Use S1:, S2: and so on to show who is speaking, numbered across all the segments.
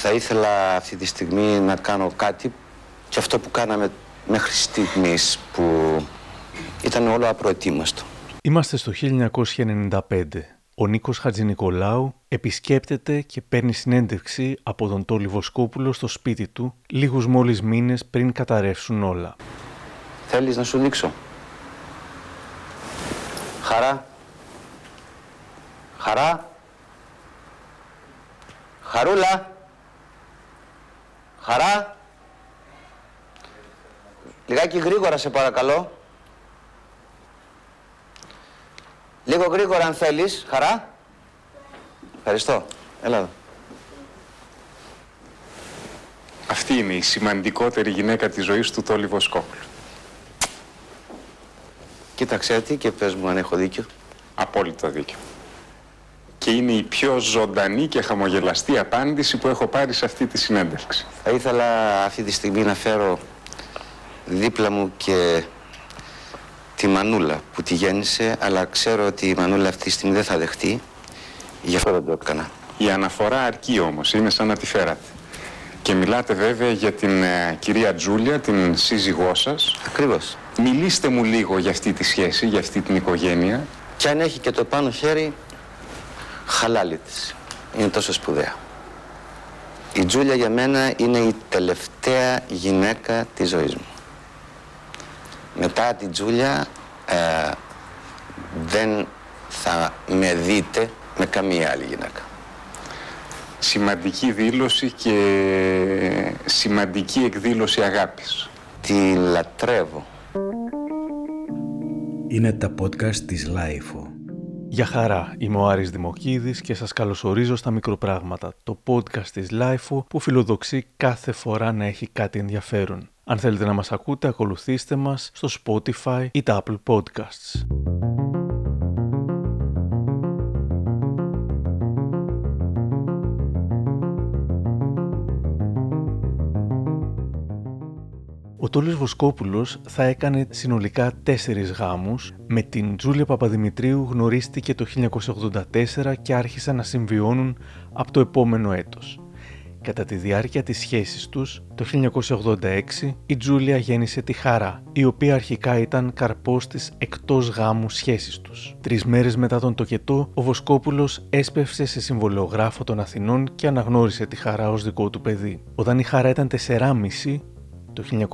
S1: θα ήθελα αυτή τη στιγμή να κάνω κάτι και αυτό που κάναμε μέχρι στιγμής που ήταν όλο απροετοίμαστο.
S2: Είμαστε στο 1995. Ο Νίκος Χατζηνικολάου επισκέπτεται και παίρνει συνέντευξη από τον Τόλι Βοσκόπουλο στο σπίτι του λίγους μόλις μήνες πριν καταρρεύσουν όλα.
S1: Θέλεις να σου δείξω; Χαρά. Χαρά. Χαρούλα. Χαρά. Λιγάκι γρήγορα σε παρακαλώ. Λίγο γρήγορα αν θέλεις. Χαρά. Ευχαριστώ. Έλα εδώ.
S3: Αυτή είναι η σημαντικότερη γυναίκα της ζωής του Τόλι Βοσκόπουλου.
S1: Κοίταξε τι και πες μου αν έχω δίκιο.
S3: Απόλυτο δίκιο. Και είναι η πιο ζωντανή και χαμογελαστή απάντηση που έχω πάρει σε αυτή τη συνέντευξη.
S1: Θα ήθελα αυτή τη στιγμή να φέρω δίπλα μου και τη Μανούλα που τη γέννησε, αλλά ξέρω ότι η Μανούλα αυτή τη στιγμή δεν θα δεχτεί. Γι' αυτό δεν το έκανα.
S3: Η αναφορά αρκεί όμως, είναι σαν να τη φέρατε. Και μιλάτε βέβαια για την ε, κυρία Τζούλια, την σύζυγό σας.
S1: Ακριβώς.
S3: Μιλήστε μου λίγο για αυτή τη σχέση, για αυτή την οικογένεια.
S1: Και αν έχει και το πάνω χέρι, χαλάλη της. Είναι τόσο σπουδαία. Η Τζούλια για μένα είναι η τελευταία γυναίκα της ζωής μου. Μετά την Τζούλια ε, δεν θα με δείτε με καμία άλλη γυναίκα.
S3: Σημαντική δήλωση και σημαντική εκδήλωση αγάπης.
S1: Τη λατρεύω.
S4: Είναι τα podcast της LiFO.
S2: Γεια χαρά, είμαι ο Άρης Δημοκίδης και σας καλωσορίζω στα Μικροπράγματα, το podcast της LiFO που φιλοδοξεί κάθε φορά να έχει κάτι ενδιαφέρον. Αν θέλετε να μας ακούτε, ακολουθήστε μας στο Spotify ή τα Apple Podcasts. Ο Τόλης Βοσκόπουλος θα έκανε συνολικά τέσσερις γάμους. Με την Τζούλια Παπαδημητρίου γνωρίστηκε το 1984 και άρχισαν να συμβιώνουν από το επόμενο έτος. Κατά τη διάρκεια της σχέσης τους, το 1986, η Τζούλια γέννησε τη Χαρά, η οποία αρχικά ήταν καρπός της εκτός γάμου σχέσης τους. Τρεις μέρες μετά τον τοκετό, ο Βοσκόπουλος έσπευσε σε συμβολεογράφο των Αθηνών και αναγνώρισε τη Χαρά ως δικό του παιδί. Όταν η Χαρά ήταν 4,5, το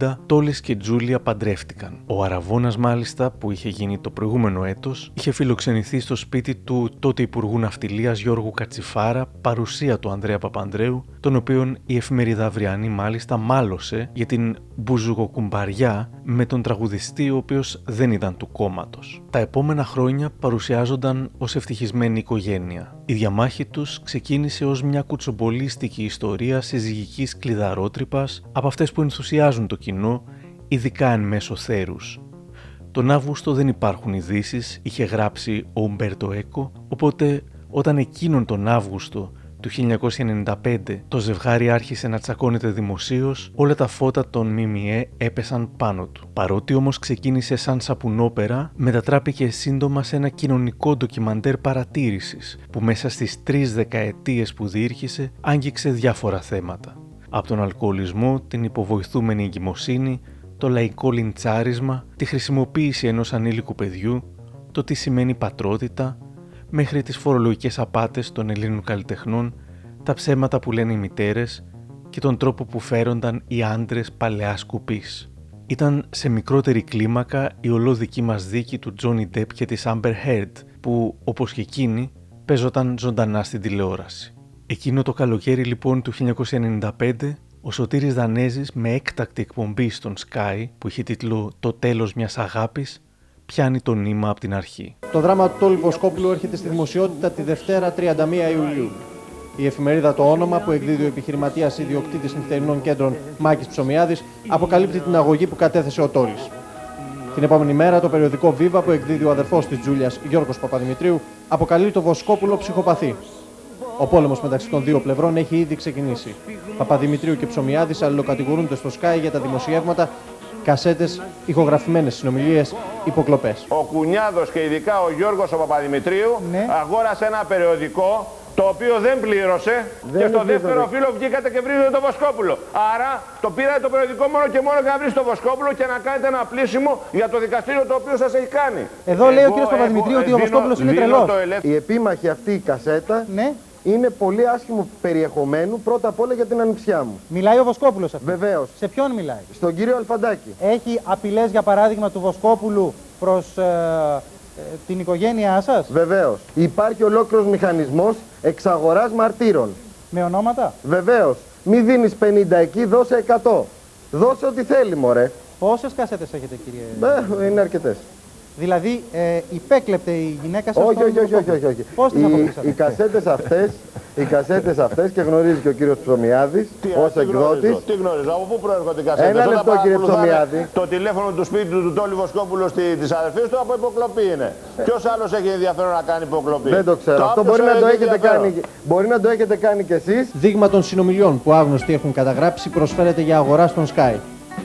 S2: 1990, Τόλης και Τζούλια παντρεύτηκαν. Ο Αραβώνας μάλιστα, που είχε γίνει το προηγούμενο έτος, είχε φιλοξενηθεί στο σπίτι του τότε Υπουργού Ναυτιλίας Γιώργου Κατσιφάρα, παρουσία του Ανδρέα Παπανδρέου, τον οποίον η εφημερίδα Αυριανή μάλιστα μάλωσε για την μπουζουγοκουμπαριά με τον τραγουδιστή ο οποίος δεν ήταν του κόμματος. Τα επόμενα χρόνια παρουσιάζονταν ως ευτυχισμένη οικογένεια. Η διαμάχη τους ξεκίνησε ως μια κουτσομπολίστικη ιστορία συζυγικής κλειδαρότρυπας από αυτές που ενθουσιάζουν το κοινό, ειδικά εν μέσω θέρους. Τον Αύγουστο δεν υπάρχουν ειδήσεις, είχε γράψει ο Ουμπέρτο Έκο, οπότε όταν εκείνον τον Αύγουστο του 1995 το ζευγάρι άρχισε να τσακώνεται δημοσίως, όλα τα φώτα των ΜΜΕ έπεσαν πάνω του. Παρότι όμως ξεκίνησε σαν σαπουνόπερα, μετατράπηκε σύντομα σε ένα κοινωνικό ντοκιμαντέρ παρατήρησης που μέσα στις τρεις δεκαετίες που διήρχησε άγγιξε διάφορα θέματα. Από τον αλκοολισμό, την υποβοηθούμενη εγκυμοσύνη, το λαϊκό λιντσάρισμα, τη χρησιμοποίηση ενός ανήλικου παιδιού, το τι σημαίνει πατρότητα, μέχρι τις φορολογικές απάτες των Ελλήνων καλλιτεχνών, τα ψέματα που λένε οι μητέρες και τον τρόπο που φέρονταν οι άντρες παλαιά σκουπής. Ήταν σε μικρότερη κλίμακα η ολόδική μας δίκη του Τζόνι Ντέπ και της Amber Heard, που, όπως και εκείνη, παίζονταν ζωντανά στην τηλεόραση. Εκείνο το καλοκαίρι λοιπόν του 1995, ο Σωτήρης Δανέζης με έκτακτη εκπομπή στον Sky που είχε τίτλο «Το τέλος μιας αγάπης» πιάνει το νήμα από την αρχή.
S5: Το δράμα του Τόλου Βοσκόπουλου έρχεται στη δημοσιότητα τη Δευτέρα 31 Ιουλίου. Η εφημερίδα Το Όνομα, που εκδίδει ο επιχειρηματίας ιδιοκτήτης νυχτερινών κέντρων Μάκης Ψωμιάδης, αποκαλύπτει την αγωγή που κατέθεσε ο Τόλη. Την επόμενη μέρα, το περιοδικό Βίβα, που εκδίδει ο αδερφός της Τζούλιας Γιώργος Παπαδημητρίου, αποκαλεί το Βοσκόπουλο ψυχοπαθή. Ο πόλεμος μεταξύ των δύο πλευρών έχει ήδη ξεκινήσει. Παπαδημητρίου και Ψωμιάδης αλληλοκατηγορούνται στο Sky για τα δημοσιεύματα κασέτες, ηχογραφημένες συνομιλίες, υποκλοπές.
S6: Ο Κουνιάδος και ειδικά ο Γιώργος ο Παπαδημητρίου
S7: Ναι.
S6: αγόρασε ένα περιοδικό το οποίο δεν πλήρωσε και στο δεύτερο φύλλο βγήκατε και βρίζετε το Βοσκόπουλο. Άρα το πήρατε το περιοδικό μόνο και μόνο για να βρει το Βοσκόπουλο και να κάνετε ένα πλήσιμο για το δικαστήριο το οποίο σας έχει κάνει.
S5: Εδώ λέει ο
S6: Εγώ
S5: κύριος Παπαδημητρίου
S6: έχω-
S5: ότι ο
S6: δίνω-
S5: Βοσκόπουλος είναι
S6: δίνω
S5: τρελός.
S6: το ελεύθερο-
S7: Η επίμαχη αυτή η κασέτα
S5: Ναι,
S7: είναι πολύ άσχημο περιεχομένου πρώτα απ' όλα για την ανιψιά μου.
S5: μιλάει ο Βοσκόπουλος αυτός.
S7: Βεβαίως.
S5: Σε ποιον μιλάει;
S7: Στον κύριο Αλφαντάκη.
S5: Έχει απειλές για παράδειγμα του Βοσκόπουλου προς ε, ε, την οικογένειά σας;
S7: Βεβαίως. Υπάρχει ολόκληρος μηχανισμός εξαγοράς μαρτύρων.
S5: με ονόματα;
S7: Βεβαίως. Μη δίνεις 50 εκεί, δώσε 100. Δώσε ό,τι θέλει, μωρέ.
S5: Πόσες κασέτες έχετε κύριε;
S7: Ε, είναι αρκετές.
S5: Δηλαδή ε, υπέκλεπτε η γυναίκα σας
S7: Όχι,
S5: τον
S7: όχι, όχι, όχι,
S5: Βοσκόπουλο.
S7: όχι, όχι.
S5: Πώς τις
S7: Οι,
S5: αποκτήσατε.
S7: οι κασέτες αυτές, οι κασέτες αυτές και γνωρίζει και ο κύριος Ψωμιάδης
S6: Τι,
S7: ως
S6: τι γνωρίζω,
S7: εκδότης.
S6: Τι γνωρίζω, από πού προέρχονται οι κασέτες;
S7: Ένα
S6: Όταν
S7: λεπτό, κύριε
S6: παρακολουθάνε
S7: Ψωμιάδη.
S6: Το τηλέφωνο του σπίτι του, του Τόλι Βοσκόπουλου στη, της αδερφής του από υποκλοπή είναι. Ποιος άλλος έχει ενδιαφέρον να κάνει υποκλοπή;
S7: Δεν το ξέρω. Αυτό
S6: όποιος
S7: μπορεί να το
S6: έχει
S7: έχετε
S6: ενδιαφέρον.
S7: κάνει, μπορεί να το έχετε κάνει κι εσείς.
S5: Δείγμα των συνομιλιών που άγνωστοι έχουν καταγράψει προσφέρεται για αγορά στον Sky.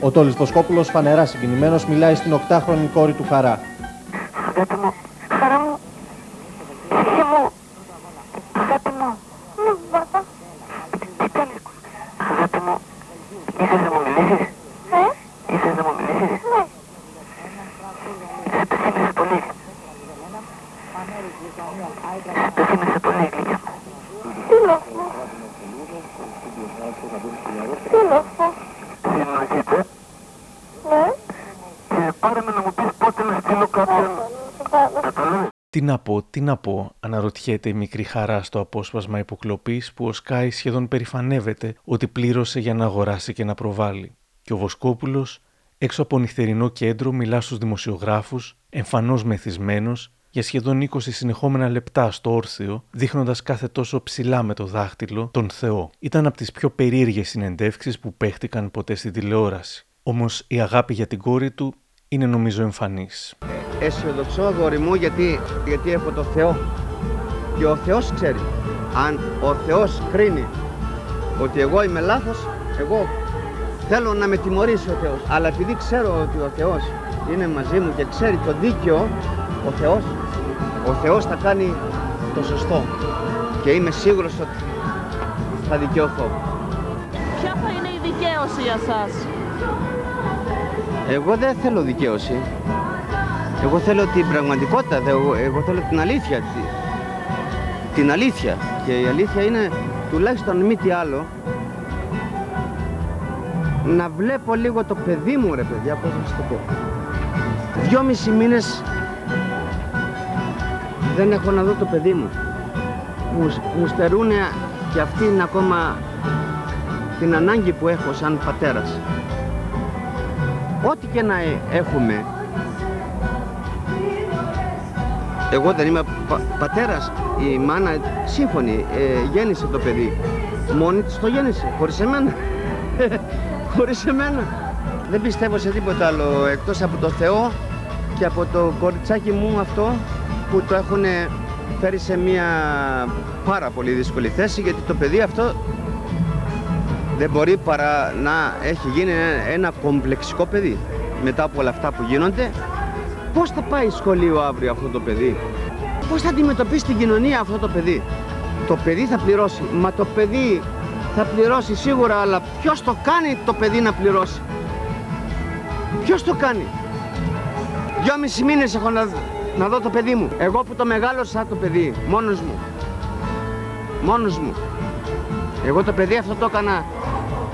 S5: Ο Τόλης Βοσκόπουλος, φανερά συγκινημένος, μιλάει στην οκτάχρονη κόρη του Χαρά.
S8: Αγάπη μου, χαρά μου, ψυχή μου, αγάπη μου. Ναι, μπαμπά. Τι κάνεις, αγάπη μου, ήθελες να μου μιλήσεις; Ε; Ήθελες να μου μιλήσεις; Ναι. Σε πεθύμισε πολύ. Σε πεθύμισε πολύ, γλυκιά μου. Τι λες μου. Τι λες μου. Συνοηθείτε. Ναι. Και πάρε με να μου πεις πότε να στείλω κάποιον. Κατάλαβες.
S2: Τι να πω, τι να πω, αναρωτιέται η μικρή χαρά στο απόσπασμα υποκλοπής που ο Σκάι σχεδόν περηφανεύεται ότι πλήρωσε για να αγοράσει και να προβάλλει. Και ο Βοσκόπουλος, έξω από νυχτερινό κέντρο, μιλά στους δημοσιογράφους, εμφανώς μεθυσμένος, για σχεδόν 20 συνεχόμενα λεπτά στο όρθιο, δείχνοντας κάθε τόσο ψηλά με το δάχτυλο τον Θεό. Ήταν από τις πιο περίεργες συνεντεύξεις που παίχτηκαν ποτέ στην τηλεόραση. Όμως η αγάπη για την κόρη του είναι νομίζω εμφανής.
S9: αισιοδοξώ αγόρι μου γιατί, γιατί έχω το Θεό και ο Θεός ξέρει αν ο Θεός κρίνει ότι εγώ είμαι λάθος εγώ θέλω να με τιμωρήσει ο Θεός αλλά επειδή ξέρω ότι ο Θεός είναι μαζί μου και ξέρει το δίκαιο ο Θεός ο Θεός θα κάνει το σωστό και είμαι σίγουρος ότι θα δικαιωθώ
S10: Ποια θα είναι η δικαίωση για σας;
S9: Εγώ δεν θέλω δικαίωση. Εγώ θέλω την πραγματικότητα, δε- εγώ, εγώ θέλω την αλήθεια. τη- την αλήθεια. Και η αλήθεια είναι, τουλάχιστον μη τι άλλο, να βλέπω λίγο το παιδί μου ρε παιδιά, πώς να σας το πω. Δυόμισι μήνες δεν έχω να δω το παιδί μου. Μου, σ- μου στερούν και αυτή είναι ακόμα την ανάγκη που έχω σαν πατέρας. Ό,τι και να ε- έχουμε. Εγώ δεν είμαι πα- πατέρας. Η μάνα σύμφωνη ε, γέννησε το παιδί. Μόνη της το γέννησε, χωρίς εμένα. χωρίς εμένα. Δεν πιστεύω σε τίποτα άλλο εκτός από το Θεό και από το κοριτσάκι μου αυτό που το έχουν φέρει σε μια πάρα πολύ δύσκολη θέση γιατί το παιδί αυτό δεν μπορεί παρά να έχει γίνει ένα- ένα κομπλεξικό παιδί. Μετά από όλα αυτά που γίνονται, πώς θα πάει σχολείο αύριο αυτό το παιδί; Πώς θα αντιμετωπίσει την κοινωνία αυτό το παιδί; Το παιδί θα πληρώσει. Μα το παιδί θα πληρώσει σίγουρα, αλλά ποιος το κάνει το παιδί να πληρώσει; Ποιος το κάνει; Δυόμισι μήνες έχω να, να δω το παιδί μου. Εγώ που το μεγάλωσα το παιδί, μόνος μου. Μόνος μου. Εγώ το παιδί αυτό το έκανα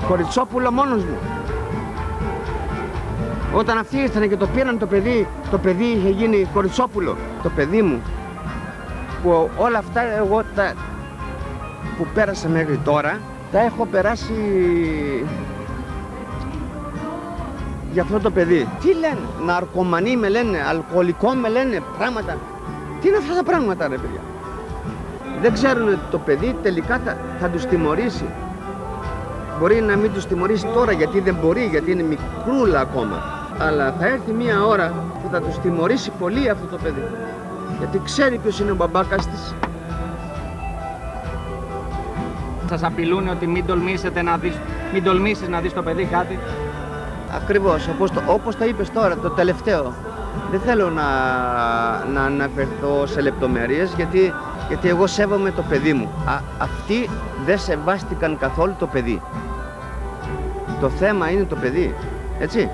S9: κοριτσόπουλο μόνος μου. Όταν αυτοί ήρθαν και το πήραν το παιδί, το παιδί είχε γίνει κοριτσόπουλο. Το παιδί μου, που όλα αυτά εγώ τα, που πέρασα μέχρι τώρα, τα έχω περάσει για αυτό το παιδί. Τι λένε, ναρκωμανή με λένε, αλκοολικό με λένε, πράγματα. Τι είναι αυτά τα πράγματα ρε παιδιά; Δεν ξέρουν ότι το παιδί τελικά θα, θα τους τιμωρήσει. Μπορεί να μην τους τιμωρήσει τώρα γιατί δεν μπορεί, γιατί είναι μικρούλα ακόμα. Αλλά θα έρθει μια ώρα που θα τους τιμωρήσει πολύ αυτό το παιδί. Γιατί ξέρει ποιος είναι ο μπαμπάκας της.
S11: Σας απειλούν ότι μην τολμήσετε να δεις, μην τολμήσεις να δεις το παιδί κάτι.
S9: Ακριβώς, όπως το, όπως το είπες τώρα, το τελευταίο. Δεν θέλω να, να αναφερθώ σε λεπτομέρειες γιατί Γιατί εγώ σέβομαι το παιδί μου. Α, αυτοί δεν σεβάστηκαν καθόλου το παιδί. Το θέμα είναι το παιδί. Έτσι.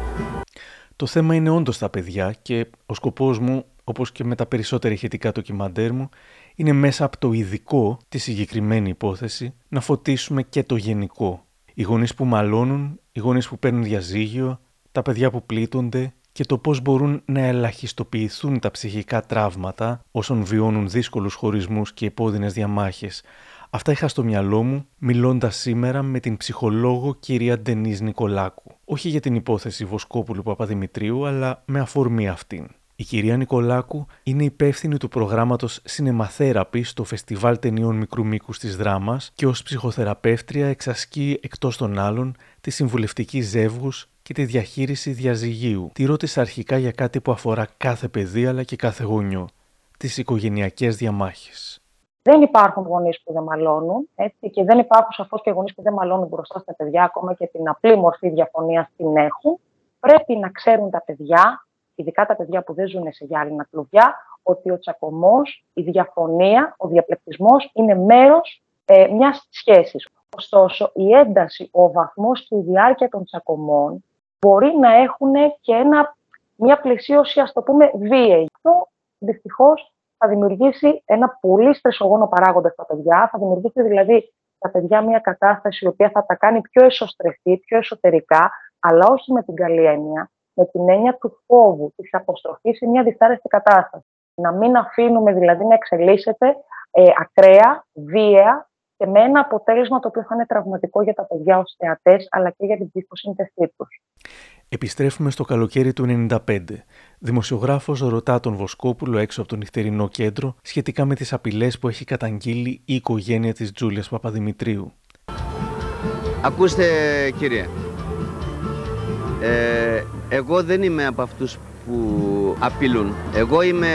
S2: Το θέμα είναι όντως τα παιδιά και ο σκοπός μου, όπως και με τα περισσότερα ηχητικά ντοκιμαντέρ μου, είναι μέσα από το ειδικό, τη συγκεκριμένη υπόθεση, να φωτίσουμε και το γενικό. Οι γονείς που μαλώνουν, οι γονείς που παίρνουν διαζύγιο, τα παιδιά που πλήττονται και το πώς μπορούν να ελαχιστοποιηθούν τα ψυχικά τραύματα όσων βιώνουν δύσκολους χωρισμούς και επώδυνες διαμάχες. Αυτά είχα στο μυαλό μου μιλώντας σήμερα με την ψυχολόγο κυρία Ντενής Νικολάκου. Όχι για την υπόθεση Βοσκόπουλου Παπαδημητρίου, αλλά με αφορμή αυτήν. Η κυρία Νικολάκου είναι υπεύθυνη του προγράμματος Cinemathérapy στο Φεστιβάλ Ταινιών Μικρού Μήκους της Δράμας και ως ψυχοθεραπεύτρια εξασκεί εκτός των άλλων τη συμβουλευτική ζεύγους και τη διαχείριση διαζυγίου. Τη ρώτησε αρχικά για κάτι που αφορά κάθε παιδί αλλά και κάθε γονιό. Τις οικογενειακές διαμάχες.
S12: Δεν υπάρχουν γονείς που δεν μαλώνουν έτσι, και δεν υπάρχουν σαφώς και γονείς που δεν μαλώνουν μπροστά στα παιδιά, ακόμα και την απλή μορφή διαφωνίας την έχουν. Πρέπει να ξέρουν τα παιδιά ειδικά τα παιδιά που δεν ζουν σε γυάλινα κλουβιά, ότι ο τσακωμός, η διαφωνία, ο διαπλεκτισμός είναι μέρος ε, μιας σχέσης. Ωστόσο, η ένταση, ο βαθμός και η διάρκεια των τσακωμών μπορεί να έχουν και ένα, μια πλαισίωση, ας το πούμε, βίαιη. Αυτό δυστυχώς θα δημιουργήσει ένα πολύ στρεσογόνο παράγοντα στα παιδιά, θα δημιουργήσει δηλαδή στα παιδιά μια κατάσταση η οποία θα τα κάνει πιο εσωστρεφή, πιο εσωτερικά, αλλά όχι με την καλή έννοια, με την έννοια του φόβου, της αποστροφής σε μια δυσάρεστη κατάσταση. Να μην αφήνουμε δηλαδή να εξελίσσεται ε, ακραία, βία και με ένα αποτέλεσμα το οποίο θα είναι τραυματικό για τα παιδιά ως θεατές, αλλά και για την ψυχοσύνθεσή τους.
S2: Επιστρέφουμε στο καλοκαίρι του 1995. Δημοσιογράφος ρωτά τον Βοσκόπουλο έξω από το νυχτερινό κέντρο σχετικά με τις απειλές που έχει καταγγείλει η οικογένεια της Τζούλιας Παπαδημητρίου.
S9: Ακούστε κύριε, ε, εγώ δεν είμαι από αυτούς που απειλούν. Εγώ είμαι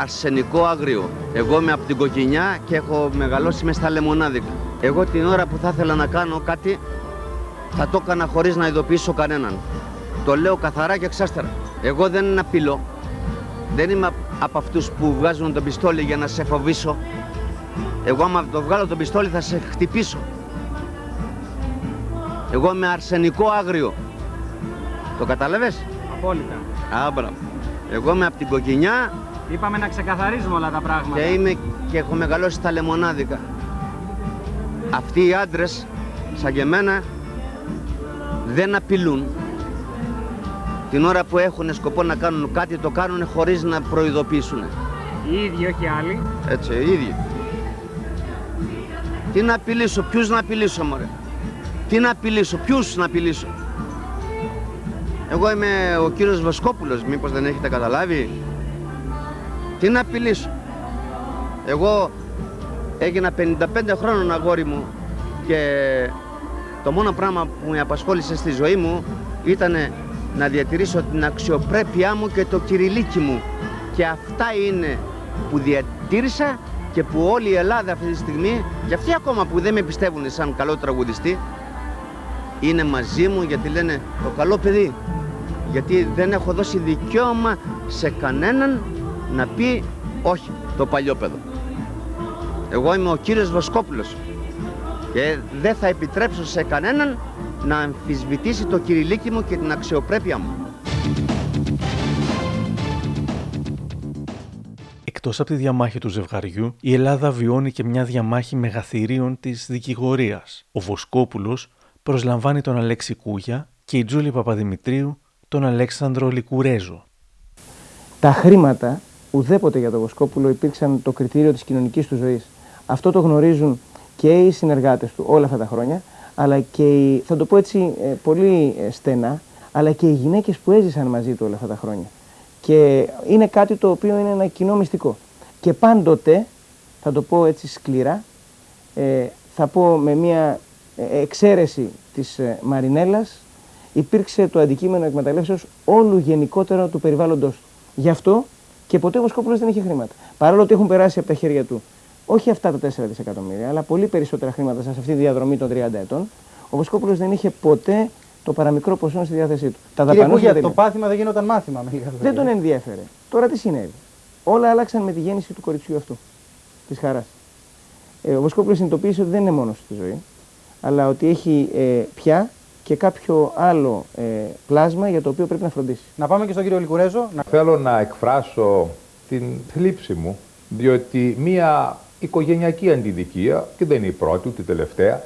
S9: αρσενικό άγριο. Εγώ είμαι από την κοκκινιά και έχω μεγαλώσει μες στα λεμονάδικα. Εγώ την ώρα που θα ήθελα να κάνω κάτι θα το έκανα χωρίς να ειδοποιήσω κανέναν. Το λέω καθαρά και εξάστερα. Εγώ δεν απειλώ. Δεν είμαι από αυτούς που βγάζουν το πιστόλι για να σε φοβήσω. Εγώ άμα το βγάλω το πιστόλι θα σε χτυπήσω. Εγώ είμαι αρσενικό άγριο. Το κατάλαβες;
S11: Απόλυτα.
S9: Άμπρα. Εγώ είμαι από την κοκκινιά.
S11: Είπαμε να ξεκαθαρίζουμε όλα τα πράγματα.
S9: Και είμαι και έχω μεγαλώσει στα λεμονάδικα. Αυτοί οι άντρες, σαν και εμένα, δεν απειλούν. Την ώρα που έχουν σκοπό να κάνουν κάτι, το κάνουν χωρίς να προειδοποιήσουν.
S11: Οι ίδιοι, όχι άλλοι.
S9: Έτσι, οι ίδιοι. Τι να απειλήσω, ποιους να απειλήσω, μωρέ; Τι να απειλήσω, ποιους να απειλήσω; Εγώ είμαι ο κύριος Βασκόπουλος, μήπως δεν έχετε καταλάβει. Τι να απειλήσω. Εγώ έγινα 55 χρόνων αγόρι μου και το μόνο πράγμα που με απασχόλησε στη ζωή μου ήταν να διατηρήσω την αξιοπρέπειά μου και το κυριλίκι μου. Και αυτά είναι που διατήρησα και που όλη η Ελλάδα αυτή τη στιγμή, και αυτοί ακόμα που δεν με πιστεύουν σαν καλό τραγουδιστή, είναι μαζί μου γιατί λένε το καλό παιδί γιατί δεν έχω δώσει δικαίωμα σε κανέναν να πει όχι το παλιόπαιδο. Εγώ είμαι ο κύριος Βοσκόπουλος και δεν θα επιτρέψω σε κανέναν να αμφισβητήσει το κυριλίκι μου και την αξιοπρέπεια μου.
S2: Εκτός από τη διαμάχη του ζευγαριού, η Ελλάδα βιώνει και μια διαμάχη μεγαθυρίων της δικηγορίας. Ο Βοσκόπουλος προσλαμβάνει τον Αλέξη Κούγια και η Τζούλη Παπαδημητρίου τον Αλέξανδρο Λικουρέζο.
S5: Τα χρήματα ουδέποτε για τον Βοσκόπουλο υπήρξαν το κριτήριο της κοινωνικής του ζωής. Αυτό το γνωρίζουν και οι συνεργάτες του όλα αυτά τα χρόνια, αλλά και οι, θα το πω έτσι ε, πολύ ε, στενά, αλλά και οι γυναίκες που έζησαν μαζί του όλα αυτά τα χρόνια. Και είναι κάτι το οποίο είναι ένα κοινό μυστικό. Και πάντοτε, θα το πω έτσι σκληρά, ε, θα πω με μια εξαίρεση της Μαρινέλας, υπήρξε το αντικείμενο εκμεταλλεύσεως όλου γενικότερα του περιβάλλοντό του. Γι' αυτό και ποτέ ο Βοσκόπουλο δεν είχε χρήματα. Παρόλο ότι έχουν περάσει από τα χέρια του όχι αυτά τα 4 δισεκατομμύρια, αλλά πολύ περισσότερα χρήματα σε αυτή τη διαδρομή των 30 ετών, ο Βοσκόπουλο δεν είχε ποτέ το παραμικρό ποσό στη διάθεσή του.
S13: Τα Κύριε Κούγια, το πάθημα δεν γινόταν μάθημα.
S5: Δεν τον ενδιέφερε. Τώρα τι συνέβη. Όλα άλλαξαν με τη γέννηση του κοριτσιού αυτού.
S14: της χαράς. Ε, ο Βοσκόπουλο συνειδητοποίησε ότι δεν είναι μόνος στη ζωή, αλλά ότι έχει ε, πια και κάποιο άλλο ε, πλάσμα για το οποίο πρέπει να φροντίσει.
S13: Να πάμε και στον κύριο Λικουρέζο. Να...
S15: Θέλω να εκφράσω την θλίψη μου, διότι μία οικογενειακή αντιδικία, και δεν είναι η πρώτη ούτε η τελευταία,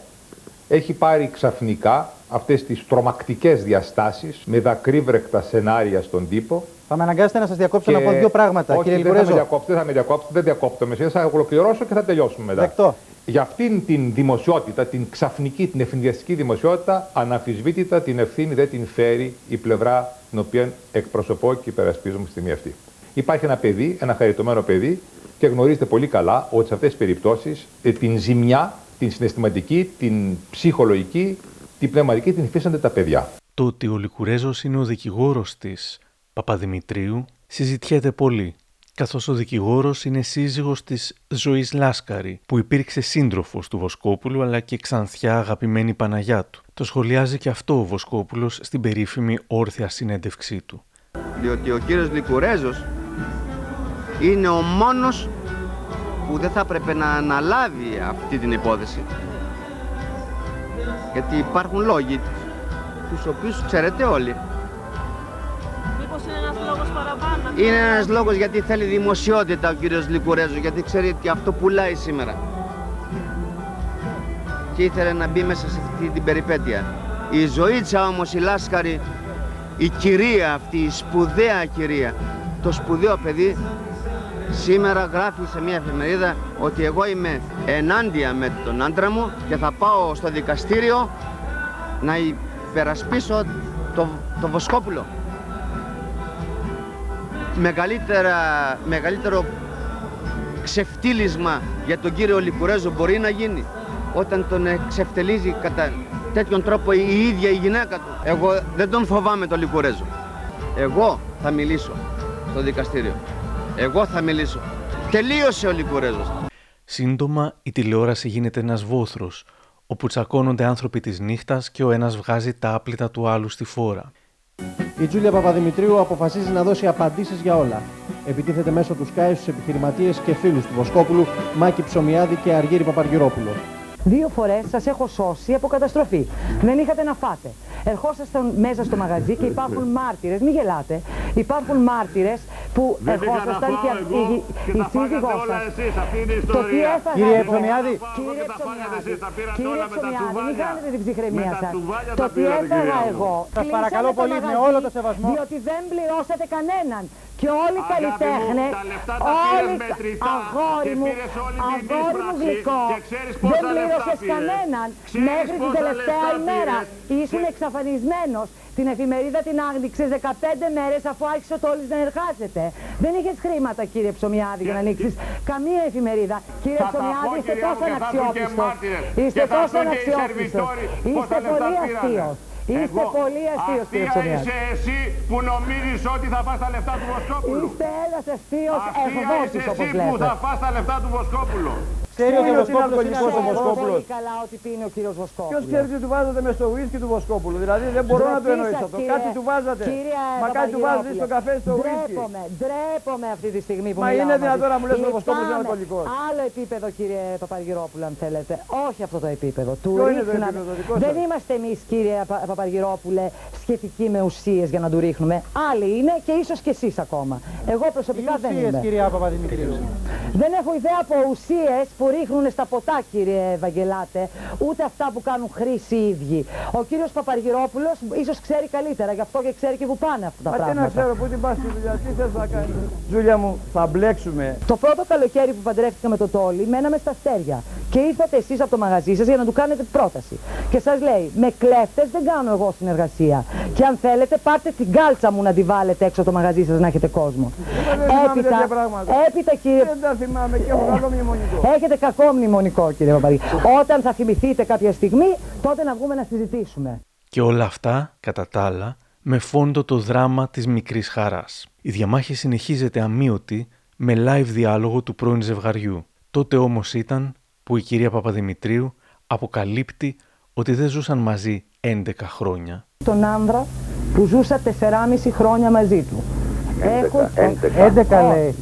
S15: έχει πάρει ξαφνικά αυτές τις τρομακτικές διαστάσεις με δακρύβρεκτα σενάρια στον τύπο.
S13: Θα με αναγκάσετε να σας διακόψω να πω δύο πράγματα,
S15: όχι,
S13: κύριε
S15: δεν θα με
S13: Λικουρέζο.
S15: διακόψετε, δεν θα με διακόψετε, δεν διακόπτω με θα ολοκληρώσω και θα τελειώσουμε μετά.
S13: Δεκτό.
S15: Για αυτήν την δημοσιότητα, την ξαφνική, την ευνηδιαστική δημοσιότητα, αναμφισβήτητα την ευθύνη δεν την φέρει η πλευρά την οποία εκπροσωπώ και υπερασπίζομαι στη στιγμή αυτή. Υπάρχει ένα παιδί, ένα χαριτωμένο παιδί, και γνωρίζετε πολύ καλά ότι σε αυτές τις περιπτώσεις την ζημιά, την συναισθηματική, την ψυχολογική, την πνευματική την υφίστανται τα παιδιά.
S2: Το ότι ο Λικουρέζος είναι ο δικηγόρος της Παπαδημητρίου συζητιέται πολύ, καθώς ο δικηγόρος είναι σύζυγος της Ζωής Λάσκαρη, που υπήρξε σύντροφος του Βοσκόπουλου αλλά και ξανθιά αγαπημένη Παναγιά του. Το σχολιάζει και αυτό ο Βοσκόπουλος στην περίφημη όρθια συνέντευξή του.
S9: Διότι ο κύριος Λικουρέζος είναι ο μόνος που δεν θα έπρεπε να αναλάβει αυτή την υπόθεση. Γιατί υπάρχουν λόγοι τους οποίους ξέρετε όλοι.
S10: Μήπως είναι ένας λόγος παραπάνω.
S9: Είναι ένας λόγος γιατί θέλει δημοσιότητα ο κύριος Λικουρέζος, γιατί ξέρει ότι αυτό πουλάει σήμερα. Και ήθελε να μπει μέσα σε αυτή την περιπέτεια. Η ζωήτσα όμως η Λάσκαρη, η κυρία αυτή, η σπουδαία κυρία, το σπουδαίο παιδί, σήμερα γράφει σε μια εφημερίδα ότι εγώ είμαι ενάντια με τον άντρα μου και θα πάω στο δικαστήριο να υπερασπίσω το, το Βοσκόπουλο. Μεγαλύτερα, μεγαλύτερο ξεφτύλισμα για τον κύριο Λικουρέζο μπορεί να γίνει όταν τον εξευτελίζει κατά τέτοιον τρόπο η ίδια η γυναίκα του. Εγώ δεν τον φοβάμαι τον Λικουρέζο. Εγώ θα μιλήσω στο δικαστήριο. Εγώ θα μιλήσω. Τελείωσε ο Λικουρέζος.
S2: Σύντομα η τηλεόραση γίνεται ένας βόθρος, όπου τσακώνονται άνθρωποι της νύχτας και ο ένας βγάζει τα άπλυτα του άλλου στη φόρα.
S5: Η Τζούλια Παπαδημητρίου αποφασίζει να δώσει απαντήσεις για όλα. Επιτίθεται μέσω του Sky στους επιχειρηματίες και φίλους του Βοσκόπουλου, Μάκη Ψωμιάδη και Αργύρη Παπαργυρόπουλο.
S16: Δύο φορές σας έχω σώσει από καταστροφή. Δεν είχατε να φάτε. Ερχόσασταν μέσα στο μαγαζί και υπάρχουν μάρτυρες, μην γελάτε. Υπάρχουν μάρτυρες που
S6: Δεν είχα να
S16: ερχόσασταν
S6: φάω
S16: και
S6: εγώ
S16: η,
S6: και
S16: η
S6: τα
S16: σύζυγός
S6: φάγατε όλα
S16: σας.
S6: εσείς. Αυτή είναι η
S16: Το τι
S6: ιστορία.
S16: έφαγα
S13: Κύριε
S16: εγώ-
S13: Ψωμιάδη.
S16: Κύριε
S6: τα φάγατε
S16: Ψωμιάδη,
S6: εσείς, τα πήρατε
S16: κύριε
S6: όλα με τα
S16: Ψωμιάδη, μην
S6: τσουβάλια.
S16: κάνετε την ψυχραιμία
S6: Με τα
S16: σας.
S6: τσουβάλια
S16: Το
S6: τα
S16: τι
S6: πήρατε,
S16: έφαγα
S6: κυρία μου.
S16: εγώ.
S13: Σας παρακαλώ
S16: κλείσαμε το
S13: πολύ, με
S16: μαγαζί,
S13: όλο το σεβασμό.
S16: Διότι δεν πληρώσατε κανέναν. Και όλοι οι
S6: Αγάπη μου,
S16: καλλιτέχνες,
S6: τα λεφτά τα πήρες
S16: όλοι
S6: μετρητά
S16: αγόρι
S6: και
S16: μου,
S6: πήρες όλη την
S16: αγόρι μου
S6: εισπράξη
S16: γλυκό,
S6: και ξέρεις πόσα
S16: δεν
S6: λεφτά
S16: πλήρωσες
S6: πήρες.
S16: κανέναν
S6: Ξέρεις
S16: μέχρι την
S6: πόσα
S16: τελευταία
S6: λεφτά
S16: ημέρα.
S6: πήρες.
S16: Ήσουν εξαφανισμένος. Την εφημερίδα την άγνοιξες 15 μέρες αφού άρχισε ο Τόλης να εργάζεται. Δεν είχες χρήματα κύριε Ψωμιάδη για να ανοίξεις καμία εφημερίδα. Κύριε
S6: Θα τα
S16: Ψωμιάδη
S6: πω,
S16: είστε
S6: κυρία μου,
S16: τόσο
S6: και θα έρθουν και
S16: αναξιόπιστος.
S6: μάρτυρες.
S16: Είστε
S6: Και θα
S16: τόσο
S6: έρθουν και οι
S16: αναξιόπιστος.
S6: σερβιτόροι
S16: Είστε
S6: πόσα λεφτά
S16: πολύ
S6: πήρανε.
S16: Αστείος. Είστε
S6: Εγώ-
S16: πολύ αστείος κύριε
S6: Αστεία
S16: Ψωμιάδη.
S6: είσαι εσύ που νομίζεις ότι θα φας τα λεφτά του Βοσκόπουλου.
S16: Είστε ένας αστείος
S6: Αστεία είσαι
S16: εκδότης όπως
S6: εσύ που
S16: λέτε.
S6: θα φας τα λεφτά του Βοσκόπουλου.
S13: Ξέρει ότι ο
S14: είναι
S13: Βοσκόπουλος είναι
S14: αλκοολικός ο
S13: ασθενής.
S14: Βοσκόπουλος.
S16: Πολύ καλά ότι πίνει ο κύριος Βοσκόπουλος.
S14: Ποιος ξέρει τι του βάζατε μες στο ουίσκι του Βοσκόπουλου. Δηλαδή δεν μπορώ να το
S16: Ντροπή
S14: εννοήσω
S16: σας,
S14: αυτό.
S16: κύριε-
S14: Κάτι του βάζατε.
S16: κύριε
S14: Μα κάτι του βάζατε
S16: Παπαγιώπουλε.
S14: στο καφέ στο ουίσκι.
S16: Ντρέπομαι, ντρέπομαι αυτή τη στιγμή που
S14: Μα
S16: μιλάω
S14: είναι
S16: μαζί.
S14: δυνατόν να μου λες ότι ο
S16: Λυπάμαι.
S14: Βοσκόπουλος είναι αλκοολικός.
S16: Άλλο επίπεδο κύριε Παπαργυρόπουλο αν θέλετε. Όχι αυτό το επίπεδο. Του
S14: Ποιο είναι το
S16: ρίχναμε.
S14: επίπεδο, δικό
S16: Δεν
S14: σας;
S16: είμαστε εμείς κύριε Πα- Παπαργυρόπουλε σχετικοί με ουσίες για να του ρίχνουμε. Άλλοι είναι και ίσως και εσείς ακόμα. Εγώ προσωπικά δεν
S13: Ουσίες,
S16: είμαι.
S13: κυρία Παπαδημητρίου.
S16: Δεν έχω ιδέα από ουσίες που ρίχνουν στα ποτά, κύριε Ευαγγελάτε, ούτε αυτά που κάνουν χρήση οι ίδιοι. Ο κύριος Παπαργυρόπουλος ίσως ξέρει καλύτερα, γι' αυτό και ξέρει και που πάνε αυτά τα
S14: Μα τι
S16: πράγματα.
S14: να ξέρω, πού την πας στη δουλειά, τι θες να κάνεις. Ζούλια μου, θα μπλέξουμε.
S16: Το πρώτο καλοκαίρι που παντρεύτηκα με το Τόλι, μέναμε στα αστέρια. Και ήρθατε εσείς από το μαγαζί σας για να του κάνετε πρόταση. Και σας λέει: Με κλέφτες δεν κάνω εγώ συνεργασία. Και αν θέλετε, πάρτε την κάλτσα μου να τη βάλετε έξω από το μαγαζί σας να έχετε κόσμο.
S14: Εγώ δεν θυμάμαι τέτοια πράγματα.
S16: έπειτα κύριε.
S14: Δεν τα θυμάμαι και έχω καλό μνημονικό.
S16: Έχετε κακό μνημονικό, κύριε Παπαρή. Όταν θα θυμηθείτε κάποια στιγμή, τότε να βγούμε να συζητήσουμε.
S2: Και όλα αυτά, κατά τα άλλα, με φόντο το δράμα της μικρής χαράς. Η διαμάχη συνεχίζεται αμύωτη με live διάλογο του πρώην ζευγαριού. Τότε όμως ήταν που η κυρία Παπαδημητρίου αποκαλύπτει ότι δεν ζούσαν μαζί 11 χρόνια.
S16: Τον άνδρα που ζούσα 4,5 χρόνια μαζί του.
S14: 11, 11.
S13: 11 λέει.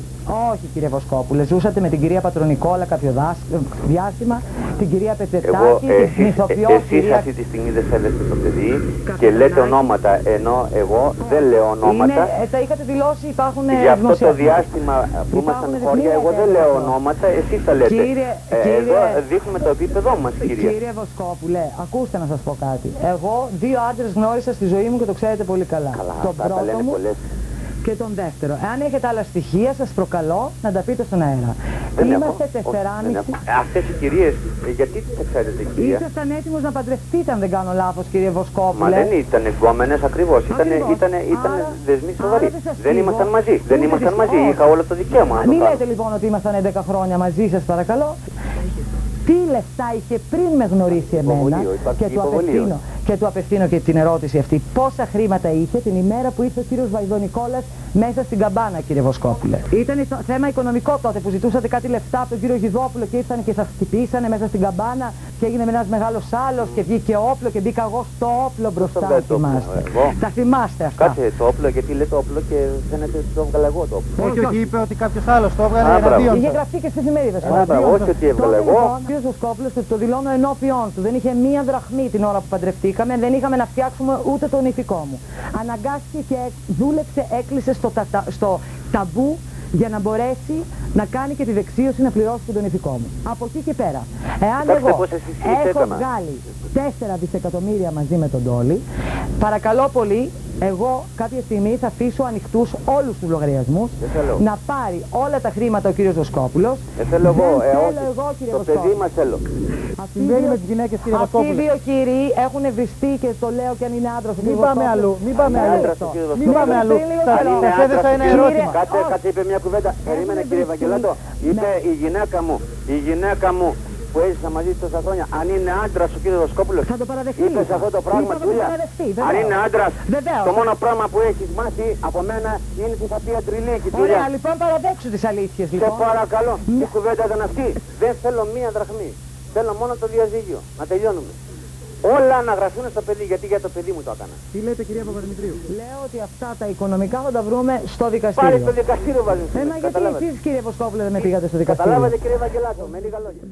S16: Όχι κύριε Βοσκόπουλε, ζούσατε με την κυρία Πατρονικόλα κάποιο δάσ- διάστημα, την κυρία
S17: Εγώ,
S16: Πετσετάκη,
S17: ε,
S16: την
S17: εσείς,
S16: ηθοποιό
S17: εσείς
S16: κυρία
S17: αυτή τη στιγμή δεν θέλετε το παιδί και λέτε ονόματα, ενώ εγώ δεν λέω ονόματα.
S16: Είναι, ε, τα είχατε δηλώσει, υπάρχουν ε,
S17: Για αυτό το
S16: δημοσιεύματα.
S17: διάστημα που ήμασταν χώρια, εγώ δεν λέω ονόματα, εσείς τα λέτε.
S16: Κύριε-
S17: Ε,
S16: κύριε-
S17: Εδώ δείχνουμε το επίπεδό μας, κυρία.
S16: Κύριε Βοσκόπουλε, ακούστε να σας πω κάτι. Εγώ δύο άντρες γνώρισα στη ζωή μου και το ξέρετε πολύ καλά. τον
S17: Αυτά τα
S16: πρώτο
S17: λένε
S16: μου
S17: πολλές.
S16: Και τον δεύτερο. Εάν έχετε άλλα στοιχεία, σας προκαλώ να τα πείτε στον αέρα.
S17: Δεν έχω.
S16: Είμαστε
S17: Όχι, δεν
S16: τεσσεράμιση.
S17: έχω. Ε, Αυτές οι κυρίες, ε, γιατί τις ξέρετε, κυρία;
S16: Ήσασταν έτοιμος να παντρευτείτε, αν δεν κάνω λάθος, κύριε
S17: Μα
S16: Βοσκόπουλε.
S17: δεν ήταν εγκόμενες ακριβώς, ήταν,
S16: Ακριβώς.
S17: ήταν, ήταν δεσμοί σοβαροί.
S16: δεν σας
S17: Δεν
S16: φύγω.
S17: ήμασταν μαζί, δεν
S16: Ούτε
S17: ήμασταν μαζί,
S16: δυστυχώς.
S17: είχα όλο το δικαίωμα να το
S16: Μην
S17: κάνω.
S16: λέτε λοιπόν ότι ήμασταν 11 χρόνια μαζί σας παρακαλώ. Τι λεφτά είχε πριν με γνωρίσει εμένα
S17: Υποβολείο, υπάρχει
S16: και του,
S17: υποβολείο.
S16: απευθύνω, και του απευθύνω και την ερώτηση αυτή. Πόσα χρήματα είχε την ημέρα που ήρθε ο κύριος Βαϊδονικόλας μέσα στην καμπάνα κύριε Βοσκόπουλε; Ήταν το θέμα οικονομικό τότε που ζητούσατε κάτι λεφτά από τον κύριο Γιδόπουλο και ήρθαν και σας χτυπήσανε μέσα στην καμπάνα και έγινε ένας μεγάλος άλλος και βγήκε όπλο και μπήκα εγώ στο όπλο μπροστά.
S17: δεν το
S16: θυμάστε.
S17: πω εγώ.
S16: Τα θυμάστε αυτά.
S17: Κάτσε το όπλο, γιατί λέτε όπλο και φαίνεται ότι το έβγαλα εγώ το όπλο.
S13: Όχι, όχι, είπε ότι κάποιος άλλος το έβγαλε
S17: Α, μπράβο.
S13: εναντίον
S16: Είχε
S13: σας.
S16: γραφτεί και στις εφημερίδες.
S17: Α, μπράβο, όχι ότι έβγαλα εγώ.
S16: Ο κ. Βοσκόπουλος και το δηλώνω ενώπιον του. Δεν είχε μία δραχμή την ώρα που παντρευτήκαμε. Δεν είχαμε να φτιάξουμε ούτε τον ηθικό μου. Αναγκάστηκε και δούλεψε, έκλεισε στο, τατα- στο ταμπού για να μπορέσει να κάνει και τη δεξίωση να πληρώσει και τον ηθικό μου. Από εκεί και πέρα. Εάν
S17: Κοιτάξτε
S16: εγώ
S17: πώς εσείς
S16: έχω
S17: συνηθέταμα.
S16: βγάλει 4 δισεκατομμύρια μαζί με τον Τόλι, παρακαλώ πολύ, εγώ κάποια στιγμή θα αφήσω ανοιχτούς όλους τους λογαριασμούς
S17: Δεν θέλω.
S16: να πάρει όλα τα χρήματα ο κύριος Βοσκόπουλος.
S17: Δεν θέλω εγώ,
S16: Δεν
S17: ε,
S16: θέλω
S17: όχι.
S16: εγώ κύριε
S17: Το παιδί
S16: Βοσκόπουλο.
S17: μας θέλω.
S16: Αυτοί
S13: Συμβαίνει
S16: δύο-
S13: με τις γυναίκες, κύριε
S16: Αυτοί οι
S13: Βοσκόπουλε.
S16: δύο κύριοι έχουν βριστεί και το λέω και αν είναι άντρας.
S13: Μην πάμε αλλού, μην πάμε
S17: Είναι
S13: αλλού.
S17: άντρας ο κύριος
S13: Μην πάμε αλλού.
S16: Πριν λίγο
S13: Σας
S16: καιρό.
S13: σας έδεσα ένα
S17: κύριος-
S13: ερώτημα.
S17: Κάτσε, κάτσε, είπε μια κουβέντα. Περίμενε κύριε Βαγγελάτο. Είπε η γυναίκα μου, η γυναίκα μου που έζησα μαζί τόσα χρόνια, αν είναι άντρας ο κύριος Βοσκόπουλο.
S16: Θα το παραδεχτεί.
S17: Είπες σε αυτό το πράγμα,
S16: Είπα να το
S17: Τζούλια.
S16: παραδεχτεί,
S17: Αν
S16: βεβαίως.
S17: είναι άντρας,
S16: Βεβαίως.
S17: το μόνο πράγμα που έχεις μάθει από μένα είναι ότι θα πει αντριλίκη.
S16: Ωραία, λοιπόν παραδέξου τις αλήθειες
S17: Σε
S16: λοιπόν.
S17: παρακαλώ, η κουβέντα ήταν αυτή. Δεν θέλω μία δραχμή. Θέλω μόνο το διαζύγιο. Να τελειώνουμε. Όλα να γραφούν στο παιδί, γιατί για το παιδί μου το έκανα.
S13: Τι λέτε, κυρία Παπαδημητρίου;
S16: Λέω ότι αυτά τα οικονομικά θα τα βρούμε στο
S17: Πάρε
S16: δικαστήριο.
S17: στο δικαστήριο βάζεις.
S16: Ε, μα γιατί
S17: Καταλάβατε.
S16: εσείς κύριε Βοσκόπουλε δεν με πήγατε στο δικαστήριο.
S17: Καταλάβατε κύριε Βαγγελάτο, με λίγα λόγια.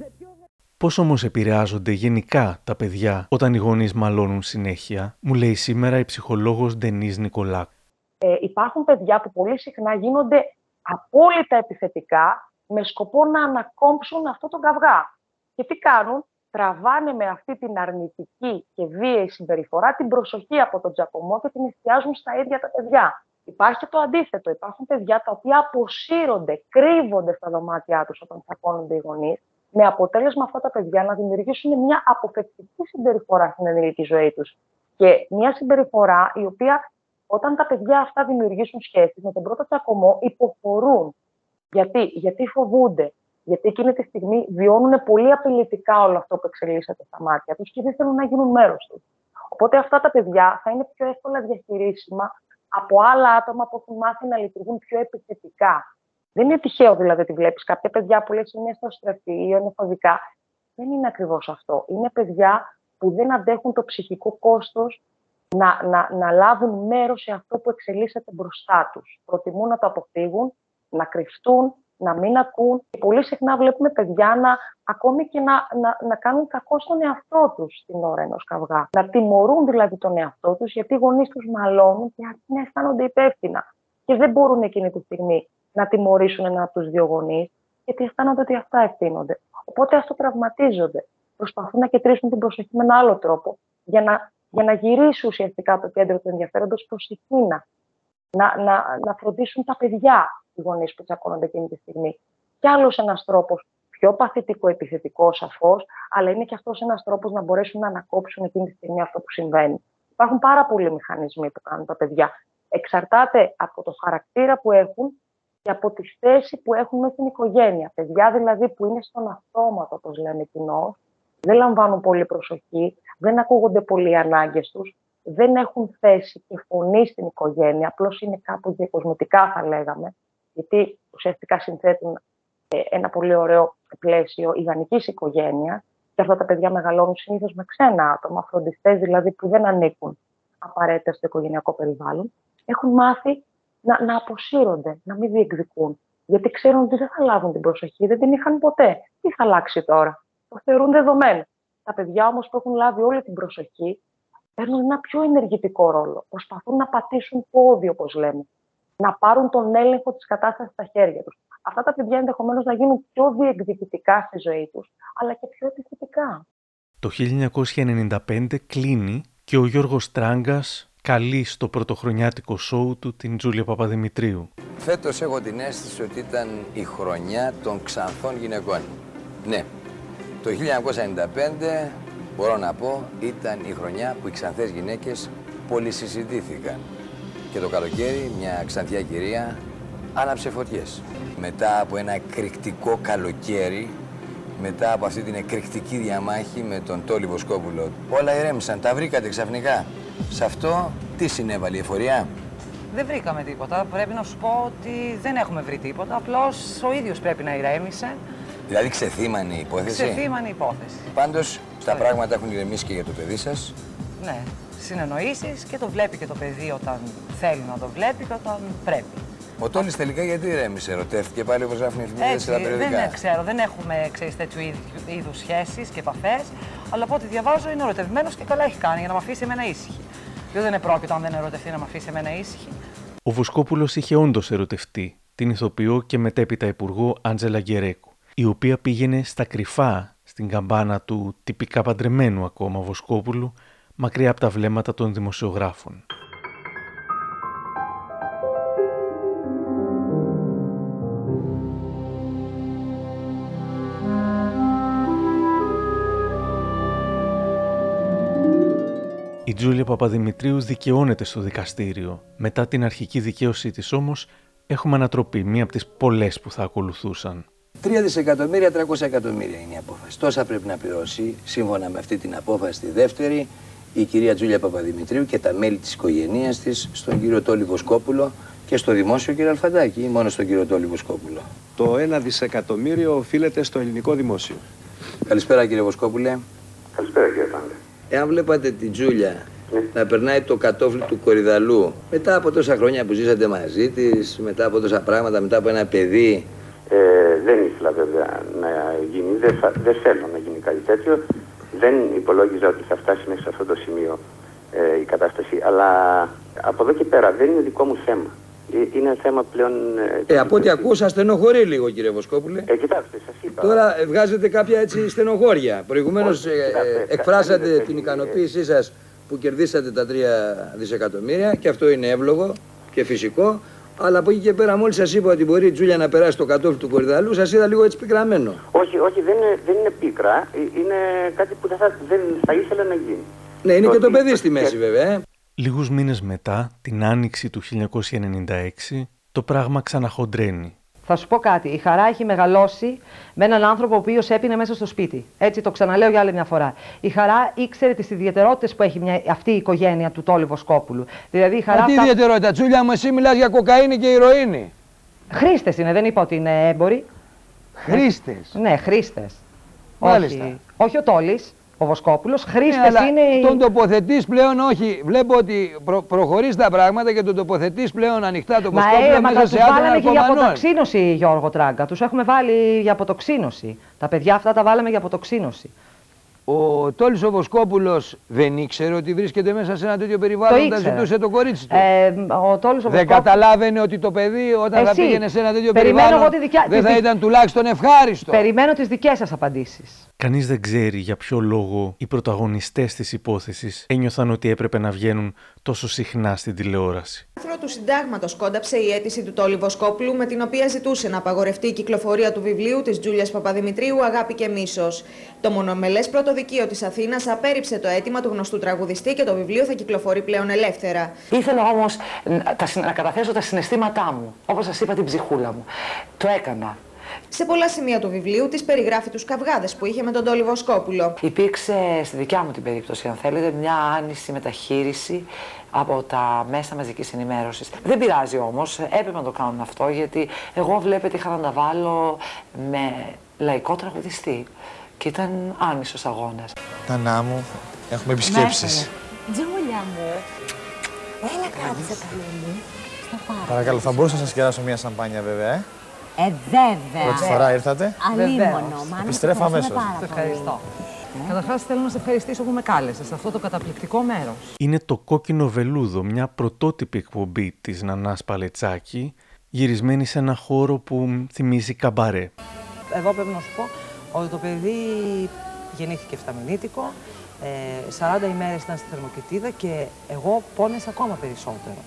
S2: Πώς όμως επηρεάζονται γενικά τα παιδιά όταν οι γονείς μαλώνουν συνέχεια, μου λέει σήμερα η ψυχολόγος Ντενής Νικολάκ.
S12: Ε, υπάρχουν παιδιά που πολύ συχνά γίνονται απόλυτα επιθετικά με σκοπό να ανακόμψουν αυτό τον καυγά. Και τι κάνουν, τραβάνε με αυτή την αρνητική και βίαιη συμπεριφορά την προσοχή από τον τζακωμό και την εστιάζουν στα ίδια τα παιδιά. Υπάρχει και το αντίθετο. Υπάρχουν παιδιά τα οποία αποσύρονται, κρύβονται στα δωμάτια τους όταν τσακώνονται οι γονείς, με αποτέλεσμα αυτά τα παιδιά να δημιουργήσουν μια αποφευκτική συμπεριφορά στην ενήλικη ζωή τους. Και μια συμπεριφορά η οποία όταν τα παιδιά αυτά δημιουργήσουν σχέσεις με τον πρώτο τσακωμό, υποχωρούν. Γιατί, γιατί φοβούνται. Γιατί εκείνη τη στιγμή βιώνουν πολύ απειλητικά όλο αυτό που εξελίσσεται στα μάτια τους και δεν θέλουν να γίνουν μέρος τους. Οπότε αυτά τα παιδιά θα είναι πιο εύκολα διαχειρίσιμα από άλλα άτομα που έχουν μάθει να λειτουργούν πιο επιθετικά. Δεν είναι τυχαίο δηλαδή ότι βλέπεις κάποια παιδιά που λες είναι αισθοστρεφή ή είναι φοβικά. Δεν είναι ακριβώς αυτό. Είναι παιδιά που δεν αντέχουν το ψυχικό κόστος να, να, να λάβουν μέρος σε αυτό που εξελίσσεται μπροστά τους. Προτιμούν να το αποφύγουν, να κρυφτούν, να μην ακούν. Και πολύ συχνά βλέπουμε παιδιά να ακόμη και να, να, να κάνουν κακό στον εαυτό τους την ώρα ενός καυγά. Να τιμωρούν δηλαδή τον εαυτό τους γιατί οι γονείς τους μαλώνουν και αρχίζουν να αισθάνονται υπεύθυνα. Και δεν μπορούν εκείνη τη στιγμή να τιμωρήσουν έναν από τους δύο γονείς, γιατί αισθάνονται ότι αυτά ευθύνονται. Οπότε αυτοτραυματίζονται. Προσπαθούν να κεντρήσουν την προσοχή με ένα άλλο τρόπο για να, για να γυρίσει ουσιαστικά το κέντρο του ενδιαφέροντος προς εκείνα. Να, να, να φροντίσουν τα παιδιά οι γονείς που τσακώνονται εκείνη τη στιγμή. Κι άλλος ένας τρόπος, πιο παθητικό, επιθετικός σαφώς, αλλά είναι και αυτός ένας τρόπος να μπορέσουν να ανακόψουν εκείνη τη στιγμή αυτό που συμβαίνει. Υπάρχουν πάρα πολλοί μηχανισμοί που κάνουν τα παιδιά. Εξαρτάται από το χαρακτήρα που έχουν και από τη θέση που έχουν μέσα στην οικογένεια. Παιδιά δηλαδή που είναι στον αυτόματο, όπως λέμε κοινό, δεν λαμβάνουν πολύ προσοχή, δεν ακούγονται πολύ οι ανάγκες τους, δεν έχουν θέση και φωνή στην οικογένεια, απλώς είναι κάπου διακοσμητικά θα λέγαμε, γιατί ουσιαστικά συνθέτουν ε, ένα πολύ ωραίο πλαίσιο ιδανικής οικογένειας. Και αυτά τα παιδιά μεγαλώνουν συνήθως με ξένα άτομα, φροντιστές δηλαδή που δεν ανήκουν απαραίτητα στο οικογενειακό περιβάλλον. Έχουν μάθει να, να αποσύρονται, να μην διεκδικούν. Γιατί ξέρουν ότι δεν θα λάβουν την προσοχή, δεν την είχαν ποτέ. Τι θα αλλάξει τώρα; Το θεωρούν δεδομένο. Τα παιδιά όμως που έχουν λάβει όλη την προσοχή παίρνουν ένα πιο ενεργητικό ρόλο. Προσπαθούν να πατήσουν πόδι, όπως λέμε. Να πάρουν τον έλεγχο της κατάστασης στα χέρια τους. Αυτά τα παιδιά ενδεχομένως να γίνουν πιο διεκδικητικά στη ζωή τους, αλλά και πιο επιθετικά.
S2: Το 1995 κλείνει και ο Γιώργος Τράγκας καλεί στο πρωτοχρονιάτικο σόου του την Τζούλια Παπαδημητρίου.
S18: Φέτος έχω την αίσθηση ότι ήταν η χρονιά των ξανθών γυναικών. Ναι, το 1995 μπορώ να πω ήταν η χρονιά που οι ξανθές γυναίκες πολυσυζητήθηκαν. Και το καλοκαίρι μια ξανθιά κυρία άναψε φωτιές. Μετά από ένα εκρηκτικό καλοκαίρι, μετά από αυτή την εκρηκτική διαμάχη με τον Τόλι Βοσκόπουλο, όλα ηρέμησαν, τα βρήκατε ξαφνικά. Σε αυτό τι συνέβαλε η εφορία;
S19: Δεν βρήκαμε τίποτα. Πρέπει να σου πω ότι δεν έχουμε βρει τίποτα. Απλώς ο ίδιος πρέπει να ηρέμησε.
S18: Δηλαδή ξεθύμανε η υπόθεση;
S19: Ξεθύμανε η υπόθεση.
S18: Πάντως τα πράγματα έχουν ηρεμήσει και για το παιδί σας.
S19: Ναι. Συνεννοήσεις και το βλέπει και το παιδί όταν θέλει να το βλέπει και όταν πρέπει.
S18: Ο Τόλης τελικά γιατί ηρέμησε, ερωτεύτηκε πάλι όπως γράφουν οι εφημερίδες στα περιοδικά;
S19: δεν ξέρω, δεν έχουμε ξέρεις, τέτοιου είδους σχέσεις και επαφές. Αλλά από ό,τι διαβάζω είναι ερωτευμένος και καλά έχει κάνει για να με αφήσει εμένα ήσυχη. Δεν είναι πρόκειτο αν δεν ερωτευτεί να με αφήσει εμένα ήσυχη.
S2: Ο Βοσκόπουλος είχε όντως ερωτευτεί την ηθοποιό και μετέπειτα υπουργό Άντζελα Γκερέκου, η οποία πήγαινε στα κρυφά στην καμπάνα του τυπικά παντρεμένου ακόμα Βοσκόπουλου, μακριά από τα βλέμματα των δημοσιογράφων. Η Τζούλια Παπαδημητρίου δικαιώνεται στο δικαστήριο. Μετά την αρχική δικαίωσή της όμως, έχουμε ανατροπή, μία από τις πολλές που θα ακολουθούσαν.
S18: 3 δισεκατομμύρια, 300 εκατομμύρια είναι η απόφαση. Τόσα πρέπει να πληρώσει, σύμφωνα με αυτή την απόφαση τη δεύτερη, η κυρία Τζούλια Παπαδημητρίου και τα μέλη της οικογένειας της στον κύριο Τόλι Βοσκόπουλο και στο δημόσιο κύριο Αλφαντάκη ή μόνο στον κύριο Τόλι Βοσκόπουλο.
S20: Το 1 δισεκατομμύριο οφείλεται στο ελληνικό δημόσιο.
S18: Καλησπέρα κύριε Βοσκόπουλε.
S21: Καλησπέρα κύριε Πάντε.
S18: Εάν βλέπατε την Τζούλια να περνάει το κατόφλι του κορυδαλού μετά από τόσα χρόνια που ζήσατε μαζί της, μετά από τόσα πράγματα, μετά από ένα παιδί.
S21: Ε, δεν ήθελα βέβαια να γίνει, δεν, θα, δεν θέλω να γίνει κάτι τέτοιο. Δεν υπολόγιζα ότι θα φτάσει μέχρι σε αυτό το σημείο ε, η κατάσταση. Αλλά από εδώ και πέρα δεν είναι δικό μου θέμα. Ε, είναι θέμα πλέον.
S18: Ε, από ό,τι ακούσα, στενοχωρεί λίγο, κύριε Βοσκόπουλε.
S21: Ε, κοιτάξτε, σα είπα.
S18: Τώρα ε, βγάζετε κάποια έτσι στενοχώρια. Προηγουμένω ε, εκφράσατε την ικανοποίησή σα που κερδίσατε τα 3 δισεκατομμύρια και αυτό είναι εύλογο και φυσικό. Αλλά από εκεί και πέρα, μόλι σα είπα ότι μπορεί η Τζούλια να περάσει το κατόφλι του κορυδαλού, σα είδα λίγο έτσι πικραμένο.
S21: Όχι, όχι, δεν είναι, δεν είναι πίκρα. Είναι κάτι που θα, δεν θα ήθελα να γίνει.
S18: Ναι, είναι και το παιδί στη μέση, βέβαια. Ε.
S2: Λίγους μήνες μετά, την άνοιξη του 1996, το πράγμα ξαναχοντρένει.
S16: Θα σου πω κάτι. Η χαρά έχει μεγαλώσει με έναν άνθρωπο ο οποίος έπινε μέσα στο σπίτι. Έτσι το ξαναλέω για άλλη μια φορά. Η χαρά ήξερε τις ιδιαιτερότητες που έχει μια, αυτή η οικογένεια του Τόλι Βοσκόπουλου. Δηλαδή η χαρά.
S18: Μα τι αυτά... ιδιαιτερότητα, Τσούλια μου, εσύ μιλάς για κοκαίνη και ηρωίνη.
S16: Χρήστες είναι, δεν είπα ότι είναι έμποροι.
S18: Χρήστες.
S16: Ναι, χρήστες.
S18: Μάλιστα.
S16: Όχι, όχι ο Τόλη ο Βοσκόπουλο. Χρήστε
S18: ναι,
S16: είναι.
S18: Τον τοποθετεί πλέον, όχι. Βλέπω ότι προ, προχωρεί τα πράγματα και τον τοποθετεί πλέον ανοιχτά το Βοσκόπουλο
S16: ε,
S18: μέσα
S16: μα
S18: σε
S16: άτομα. βάλαμε
S18: και
S16: για αποτοξίνωση, Γιώργο Τράγκα. Του έχουμε βάλει για αποτοξίνωση. Τα παιδιά αυτά τα βάλαμε για αποτοξίνωση.
S18: Ο Τόλης ο Βοσκόπουλο δεν ήξερε ότι βρίσκεται μέσα σε ένα τέτοιο περιβάλλον όταν ζητούσε το κορίτσι του.
S16: Ε, ο Τόλης ο
S18: δεν καταλάβαινε ότι το παιδί όταν
S16: Εσύ.
S18: θα πήγαινε σε ένα τέτοιο
S16: Περιμένω
S18: περιβάλλον
S16: εγώ τη δικιά...
S18: δεν θα ήταν τουλάχιστον ευχάριστο.
S16: Περιμένω τις δικές σας απαντήσεις.
S2: Κανείς δεν ξέρει για ποιο λόγο οι πρωταγωνιστές της υπόθεσης ένιωθαν ότι έπρεπε να βγαίνουν τόσο συχνά στην τηλεόραση.
S22: άρθρο του Συντάγματος κόνταψε η αίτηση του Τόλι Βοσκόπουλου με την οποία ζητούσε να απαγορευτεί η κυκλοφορία του βιβλίου της Τζούλιας Παπαδημητρίου Αγάπη και Μίσος. Το μονομελές πρωτοδικείο της Αθήνας απέρριψε το αίτημα του γνωστού τραγουδιστή και το βιβλίο θα κυκλοφορεί πλέον ελεύθερα.
S19: Ήθελα όμως να καταθέσω τα συναισθήματά μου, όπως σας είπα την ψυχούλα μου. Το έκανα.
S22: Σε πολλά σημεία του βιβλίου της περιγράφει τους καυγάδες που είχε με τον Τόλι Βοσκόπουλο.
S19: Υπήρξε στη δικιά μου την περίπτωση, αν θέλετε, μια άνηση μεταχείριση από τα μέσα μαζικής ενημέρωσης. Δεν πειράζει όμως, έπρεπε να το κάνουν αυτό, γιατί εγώ βλέπετε είχα να τα βάλω με λαϊκό τραγουδιστή και ήταν άνισος αγώνας.
S23: Τανά μου, έχουμε επισκέψεις.
S24: Τζούλια μου, έλα κάτσε καλό μου.
S23: Παρακαλώ, θα μπορούσα να σας κεράσω μια σαμπάνια βέβαια, ε;
S25: Ε, βέβαια.
S26: Πρώτη φορά ήρθατε.
S25: Αλίμονο. Μάνα,
S26: Επιστρέφω
S25: σε
S26: αμέσως.
S25: πάρα
S16: Σε
S25: πολύ.
S16: ευχαριστώ. Καταρχάς, θέλω να σε ευχαριστήσω που με κάλεσες σε αυτό το καταπληκτικό μέρος.
S2: Είναι το κόκκινο βελούδο, μια πρωτότυπη εκπομπή της Νανάς Παλετσάκη, γυρισμένη σε ένα χώρο που θυμίζει καμπαρέ.
S16: Εγώ πρέπει να σου πω ότι το παιδί γεννήθηκε φταμινίτικο, ε, 40 ημέρες ήταν στη θερμοκοιτίδα και εγώ πόνεσα ακόμα περισσότερο.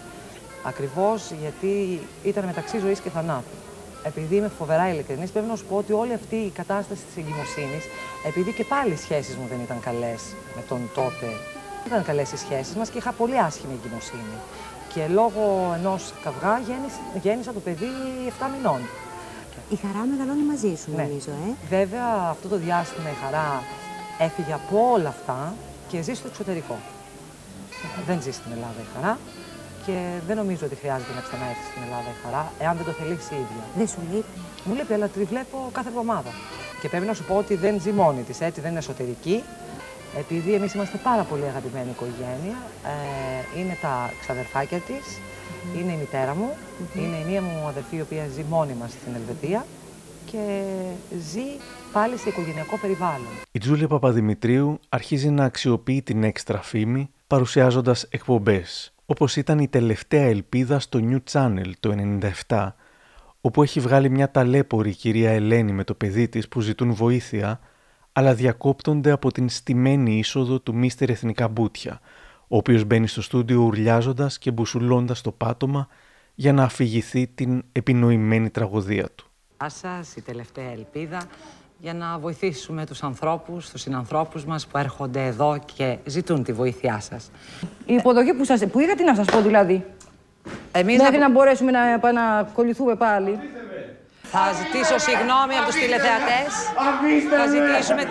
S16: Ακριβώς γιατί ήταν μεταξύ ζωής και θανάτου. Επειδή είμαι φοβερά ειλικρινής, πρέπει να σου πω ότι όλη αυτή η κατάσταση της εγκυμοσύνης, επειδή και πάλι οι σχέσεις μου δεν ήταν καλές με τον τότε, δεν ήταν καλές οι σχέσεις μας και είχα πολύ άσχημη εγκυμοσύνη. Και λόγω ενός καυγά γέννησα, γέννησα το παιδί 7 μηνών.
S25: Η χαρά μεγαλώνει μαζί σου,
S16: Ναι.
S25: νομίζω, ε.
S16: Βέβαια, αυτό το διάστημα η χαρά έφυγε από όλα αυτά και ζει στο εξωτερικό. Δεν ζει στην Ελλάδα η χαρά και δεν νομίζω ότι χρειάζεται να ξαναέρθει στην Ελλάδα η χαρά, εάν δεν το θελήσει η ίδια.
S25: Δεν σου λείπει.
S16: Μου λείπει, αλλά τη βλέπω κάθε εβδομάδα. Και πρέπει να σου πω ότι δεν ζει μόνη της, έτσι, δεν είναι εσωτερική. Επειδή εμείς είμαστε πάρα πολύ αγαπημένη οικογένεια, ε, είναι τα ξαδερφάκια της, είναι η μητέρα μου, είναι η μία μου αδερφή η οποία ζει μόνη μας στην Ελβετία και ζει πάλι σε οικογενειακό περιβάλλον.
S2: Η Τζούλια Παπαδημητρίου αρχίζει να αξιοποιεί την έξτρα φήμη παρουσιάζοντας εκπομπές, όπως ήταν η τελευταία ελπίδα στο New Channel το 97, όπου έχει βγάλει μια ταλέπορη κυρία Ελένη με το παιδί της που ζητούν βοήθεια, αλλά διακόπτονται από την στημένη είσοδο του Μίστερ Εθνικά Μπούτια, ο οποίος μπαίνει στο στούντιο ουρλιάζοντας και μπουσουλώντας το πάτωμα για να αφηγηθεί την επινοημένη τραγωδία του.
S16: σας η τελευταία ελπίδα για να βοηθήσουμε τους ανθρώπους, τους συνανθρώπους μας που έρχονται εδώ και ζητούν τη βοήθειά σας.
S27: Η υποδοχή που, σας, που είχα, τι να σας πω δηλαδή;
S16: Εμείς
S27: Μέχρι
S16: να-
S27: να μπορέσουμε να, να, να κολληθούμε πάλι.
S16: Θα ζητήσω συγγνώμη από τους τηλεθεατές. Θα ζητήσουμε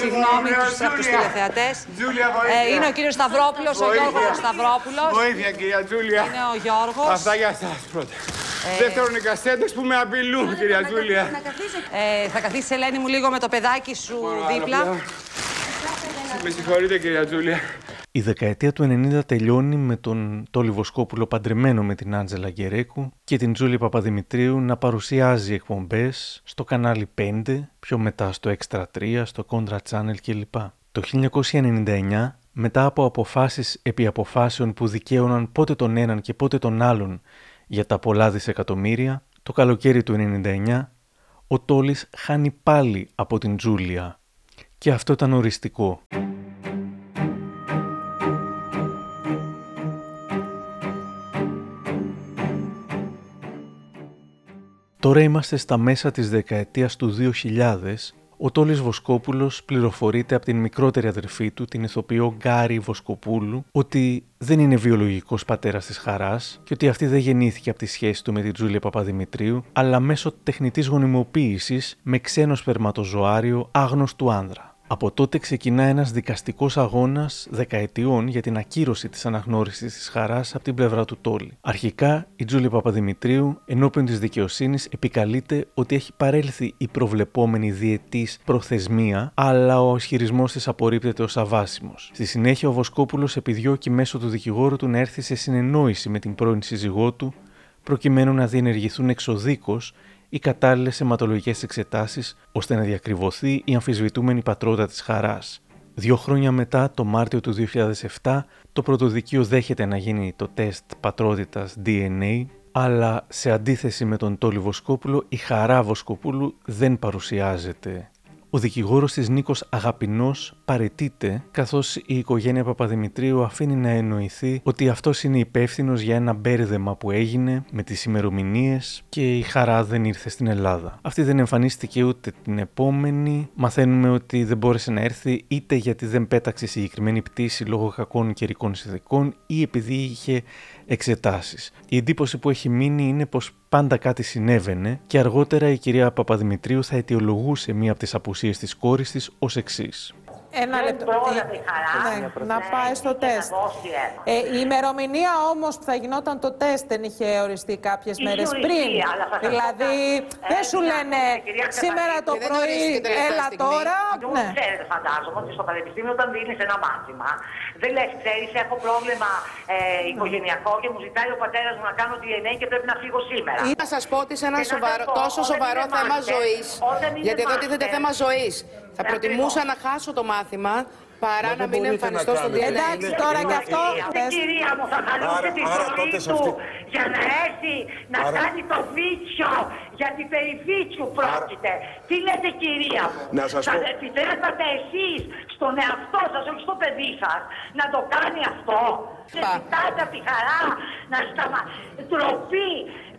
S16: συγγνώμη τους- από τους τηλεθεατές. Ε, είναι ο κύριος Σταυρόπουλος, ο
S28: Βοήθεια.
S16: Γιώργος Σταυρόπουλος.
S28: Βοήθεια, κυρία Τζούλια.
S16: Είναι ο Γιώργος.
S28: Αυτά για εσάς πρώτα.
S16: Ε,
S28: Δεύτερον, οι κασέτες που με απειλούν, κυρία Τζούλια.
S16: Ε, θα καθίσεις Ελένη μου λίγο με το παιδάκι σου δίπλα.
S28: Με συγχωρείτε, κυρία Τζούλια.
S2: Η δεκαετία του 90 τελειώνει με τον Τόλι Βοσκόπουλο παντρεμένο με την Άντζελα Γκερέκου και την Τζούλη Παπαδημητρίου να παρουσιάζει εκπομπές στο κανάλι 5, πιο μετά στο Extra 3, στο Contra Channel κλπ. Το 1999, μετά από αποφάσεις επί αποφάσεων που δικαίωναν πότε τον έναν και πότε τον άλλον για τα πολλά δισεκατομμύρια, το καλοκαίρι του 99, ο Τόλης χάνει πάλι από την Τζούλια. Και αυτό ήταν οριστικό. Τώρα είμαστε στα μέσα της δεκαετίας του 2000. Ο Τόλης Βοσκόπουλος πληροφορείται από την μικρότερη αδερφή του, την ηθοποιό Γκάρι Βοσκοπούλου, ότι δεν είναι βιολογικός πατέρας της Χαράς και ότι αυτή δεν γεννήθηκε από τη σχέση του με την Τζούλια Παπαδημητρίου, αλλά μέσω τεχνητής γονιμοποίησης με ξένο σπερματοζωάριο άγνωστου άνδρα. Από τότε ξεκινά ένας δικαστικός αγώνας δεκαετιών για την ακύρωση της αναγνώρισης της χαράς από την πλευρά του Τόλη. Αρχικά, η Τζούλια Παπαδημητρίου ενώπιον της δικαιοσύνης επικαλείται ότι έχει παρέλθει η προβλεπόμενη διετής προθεσμία, αλλά ο ισχυρισμός της απορρίπτεται ως αβάσιμος. Στη συνέχεια, ο Βοσκόπουλος επιδιώκει μέσω του δικηγόρου του να έρθει σε συνεννόηση με την πρώην σύζυγό του, προκειμένου να διενεργηθούν εξοδίκως οι κατάλληλες αιματολογικές εξετάσεις ώστε να διακριβωθεί η αμφισβητούμενη πατρότητα της χαράς. Δύο χρόνια μετά, το Μάρτιο του 2007, το πρωτοδικείο δέχεται να γίνει το τεστ πατρότητας DNA, αλλά σε αντίθεση με τον Τόλι Βοσκόπουλο, η χαρά Βοσκοπούλου δεν παρουσιάζεται. Ο δικηγόρος της Νίκος Αγαπηνός παρετείται, καθώς η οικογένεια Παπαδημητρίου αφήνει να εννοηθεί ότι αυτός είναι υπεύθυνος για ένα μπέρδεμα που έγινε με τις ημερομηνίες και η χαρά δεν ήρθε στην Ελλάδα. Αυτή δεν εμφανίστηκε ούτε την επόμενη. Μαθαίνουμε ότι δεν μπόρεσε να έρθει είτε γιατί δεν πέταξε συγκεκριμένη πτήση λόγω κακών καιρικών συνθηκών ή επειδή είχε εξετάσεις. Η εντύπωση που έχει μείνει είναι πως πάντα κάτι συνέβαινε και αργότερα η κυρία Παπαδημητρίου θα αιτιολογούσε μία από τις απουσίες της κόρης της ως εξής.
S29: Ένα
S30: δεν
S29: λεπτό.
S30: πρόλαβε η χαρά
S29: Ναι, να πάει στο
S30: έρθει και
S29: τεστ.
S30: Να δώσει αίμα.
S29: Ε, η ημερομηνία όμως που θα γινόταν το τεστ δεν είχε οριστεί κάποιες
S30: Είχε
S29: μέρες
S30: οριστεί,
S29: πριν.
S30: αλλά θα σας
S29: Δηλαδή,
S30: πω κάτι.
S29: δεν σου
S30: Ε,
S29: λένε
S30: κυρία
S29: σήμερα το
S30: Ξεπανίδη, δεν
S29: πρωί,
S30: ορίστηκε τελευταία
S29: έλα
S30: στιγμή.
S29: τώρα.
S30: Λοιπόν,
S29: Ναι.
S30: Ξέρετε, φαντάζομαι ότι στο πανεπιστήμιο όταν δίνεις ένα μάθημα, δεν λες, ξέρεις, έχω πρόβλημα ε, οικογενειακό και μου ζητάει ο πατέρας μου να κάνω DNA και πρέπει να φύγω σήμερα.
S31: Ή να σας πω ότι σε ένα
S30: Και να
S31: σοβαρό,
S30: σας πω,
S31: τόσο
S30: όταν
S31: σοβαρό
S30: είναι
S31: θέμα
S30: μάστερ,
S31: ζωής.
S30: όταν είναι
S31: Γιατί εδώ τίθεται
S30: μάστερ,
S31: θέμα ζωής. Θα
S30: Ναι,
S31: προτιμούσα
S30: ακριβώς.
S31: να χάσω το μάθημα παρά
S15: Μα
S31: να
S15: δεν
S31: μην
S15: μπορείτε
S31: εμφανιστώ
S15: να
S31: στο
S15: κάνετε.
S31: DNA.
S29: Εντάξει, τώρα και αυτό.
S30: Αυτή η κυρία μου θα χαλούσε
S15: Άρα-
S30: τη
S15: άρα
S30: ζωή
S15: τότε σε
S30: του
S15: αυτή-
S30: για να έρθει να
S15: Άρα-
S30: κάνει το βίτσιο. Γιατί περί βίτσιου πρόκειται. Τι λέτε κυρία μου;
S15: Να σας
S30: θα
S15: πω-
S30: επιτρέπατε εσείς στον εαυτό σας, όχι στο παιδί σας, να το κάνει αυτό; Και ζητάτε από τη χαρά να σταμα... ντροπή